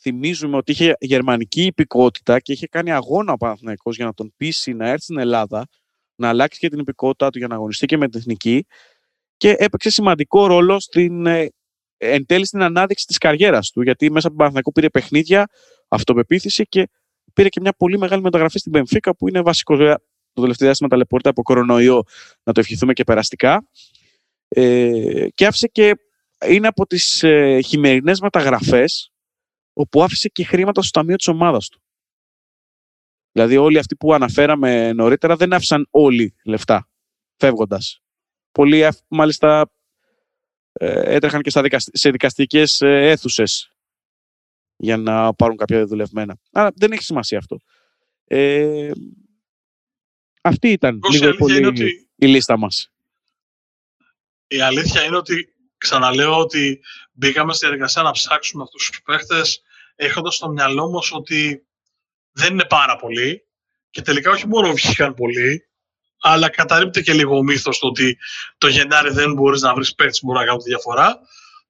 θυμίζουμε ότι είχε γερμανική υπηκότητα και είχε κάνει αγώνα ο Παναθηναϊκός για να τον πείσει να έρθει στην Ελλάδα, να αλλάξει και την υπηκότητά του για να αγωνιστεί και με την εθνική και έπαιξε σημαντικό ρόλο στην, ε, εν τέλει στην ανάδειξη της καριέρας του, γιατί μέσα από τον Παναθηναϊκό πήρε παιχνίδια, αυτοπεποίθηση και πήρε και μια πολύ μεγάλη μεταγραφή στην Πενφύκα που είναι βασικός. Το τελευταίο διάστημα ταλαιπωρείται από κορονοϊό, να το ευχηθούμε και περαστικά. Ε, και άφησε και είναι από τις ε, χειμερινές μεταγραφές όπου άφησε και χρήματα στο ταμείο της ομάδας του. Δηλαδή όλοι αυτοί που αναφέραμε νωρίτερα δεν άφησαν όλοι λεφτά φεύγοντας. Πολλοί μάλιστα ε, έτρεχαν και στα σε δικαστικές ε, αίθουσες για να πάρουν κάποια δουλευμένα. Άρα δεν έχει σημασία αυτό. Ε, αυτή ήταν λίγο πολύ ότι... η λίστα μας. Η αλήθεια είναι ότι ξαναλέω ότι μπήκαμε στη διαδικασία να ψάξουμε αυτούς τους παίχτες έχοντας στο μυαλό μας ότι δεν είναι πάρα πολλοί και τελικά όχι μόνο βγήκαν πολλοί, αλλά καταρρύπτει και λίγο ο μύθος το ότι το Γενάρη δεν μπορείς να βρεις παίχτες που μπορούν να κάνουν τη διαφορά.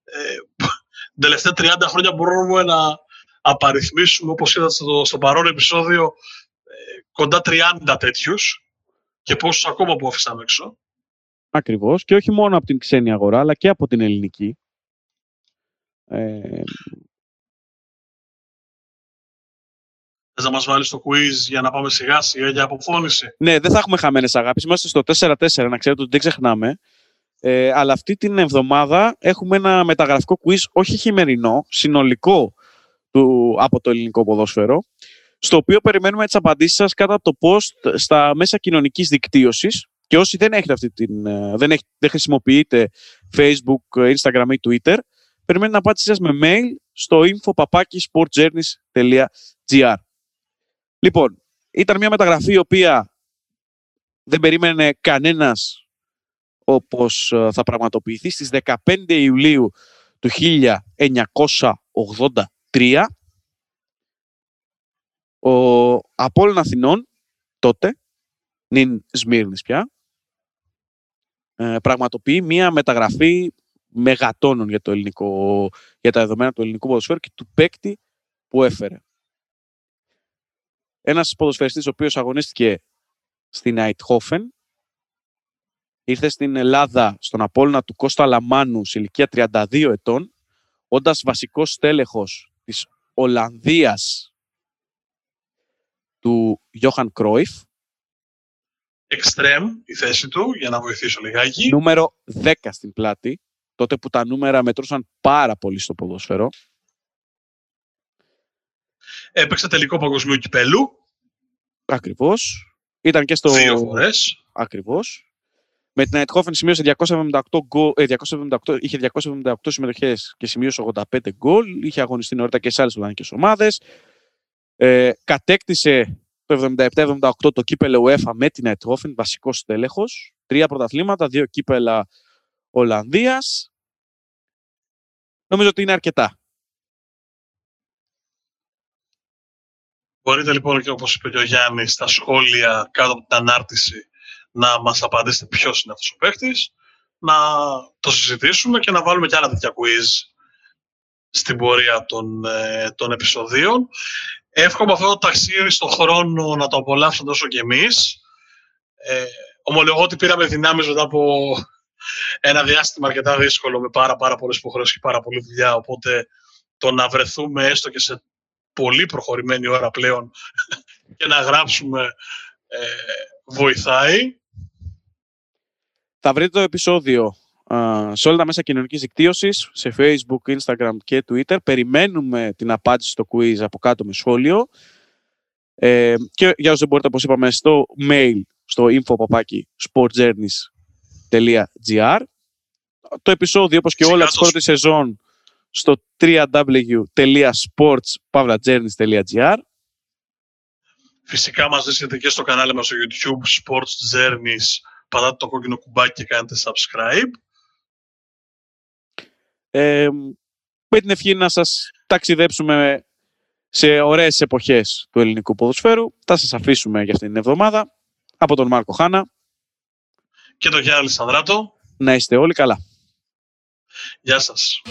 Ε, τελευταία 30 χρόνια μπορούμε να απαριθμίσουμε, όπως είδατε στο, στο παρόν επεισόδιο, ε, κοντά 30 τέτοιους και πόσους ακόμα που αφήσαμε έξω. Ακριβώς. Και όχι μόνο από την ξένη αγορά, αλλά και από την ελληνική. Ε... Θες να μας βάλεις το quiz για να πάμε σιγά σιγά για αποφώνηση; Ναι, δεν θα έχουμε χαμένες αγάπης. Είμαστε στο 4-4, να ξέρετε ότι δεν ξεχνάμε. Ε, αλλά αυτή την εβδομάδα έχουμε ένα μεταγραφικό quiz, όχι χειμερινό, συνολικό του, από το ελληνικό ποδόσφαιρο, στο οποίο περιμένουμε τις απαντήσεις σας κατά το post στα μέσα κοινωνικής δικτύωσης και όσοι δεν, έχετε αυτή την, ε, δεν, έχετε, δεν χρησιμοποιείτε Facebook, Instagram ή Twitter, περιμένουμε την απάντησή σας με mail στο info.sportjourneys.gr Λοιπόν, ήταν μια μεταγραφή η οποία δεν περίμενε κανένας όπως ε, θα πραγματοποιηθεί στις 15 Ιουλίου του 1983 ο Απόλλων Αθηνών τότε, νυν Σμύρνης πια, ε, πραγματοποιεί μία μεταγραφή μεγατόνων για, το ελληνικό, για τα δεδομένα του ελληνικού ποδοσφαίρου και του παίκτη που έφερε. Ένας ποδοσφαιριστής ο οποίος αγωνίστηκε στην Αιτχόφεν, ήρθε στην Ελλάδα στον Απόλλωνα του Κώστα Λαμάνου σε ηλικία 32 ετών, όντας βασικός στέλεχος της Ολλανδίας του Γιώχαν Κρόιφ. Εξτρέμ η θέση του, για να βοηθήσω λιγάκι. Νούμερο 10 στην πλάτη, τότε που τα νούμερα μετρούσαν πάρα πολύ στο ποδόσφαιρο. Έπαιξε τελικό παγκοσμίου κυπέλου. Ακριβώς. Ήταν και στο... Δύο φορές. Ακριβώς. Με την Αιτχόφεν σημείωσε 278 γκολ, 278, είχε 278 συμμετοχές και σημείωσε 85 γκολ. Είχε αγωνιστεί νωρίτερα και σε άλλες ολλανδικέ ομάδες. Ε, κατέκτησε το 77-78 το κύπελο UEFA με την Αιτχόφεν, βασικός τέλεχο. Τρία πρωταθλήματα, δύο κύπελα Ολλανδίας. Νομίζω ότι είναι αρκετά. Μπορείτε λοιπόν και όπως είπε και ο Γιάννης στα σχόλια κάτω από την ανάρτηση να μας απαντήσετε ποιος είναι αυτός ο παίχτης, να το συζητήσουμε και να βάλουμε και άλλα τέτοια quiz στην πορεία των, ε, των επεισοδίων. Εύχομαι αυτό το ταξίδι στον χρόνο να το απολαύσουμε τόσο κι εμείς. Ε, ομολογώ ότι πήραμε δυνάμεις μετά από ένα διάστημα αρκετά δύσκολο με πάρα, πάρα πολλές υποχρεώσεις και πάρα πολλή δουλειά, οπότε το να βρεθούμε έστω και σε πολύ προχωρημένη ώρα πλέον και να γράψουμε ε, βοηθάει. Θα βρείτε το επεισόδιο σε όλα τα μέσα κοινωνικής δικτύωσης, σε Facebook, Instagram και Twitter. Περιμένουμε την απάντηση στο quiz από κάτω με σχόλιο. Ε, και για όσους δεν μπορείτε, όπως είπαμε, στο mail, στο info sportjourneys.gr το επεισόδιο, όπως και Φυσικά όλα της το- πρώτης σεζόν, στο www.sports.journeys.gr Φυσικά μας βρίσκεται και στο κανάλι μας στο YouTube Sports Journeys. Πατάτε το κόκκινο κουμπάκι και κάνετε subscribe. Ε, με την ευχή να σας ταξιδέψουμε σε ωραίες εποχές του ελληνικού ποδοσφαίρου. Θα σας αφήσουμε για αυτήν την εβδομάδα. Από τον Μάρκο Χάνα. Και το Γιάννη Λισανδράτο. Να είστε όλοι καλά. Γεια σας.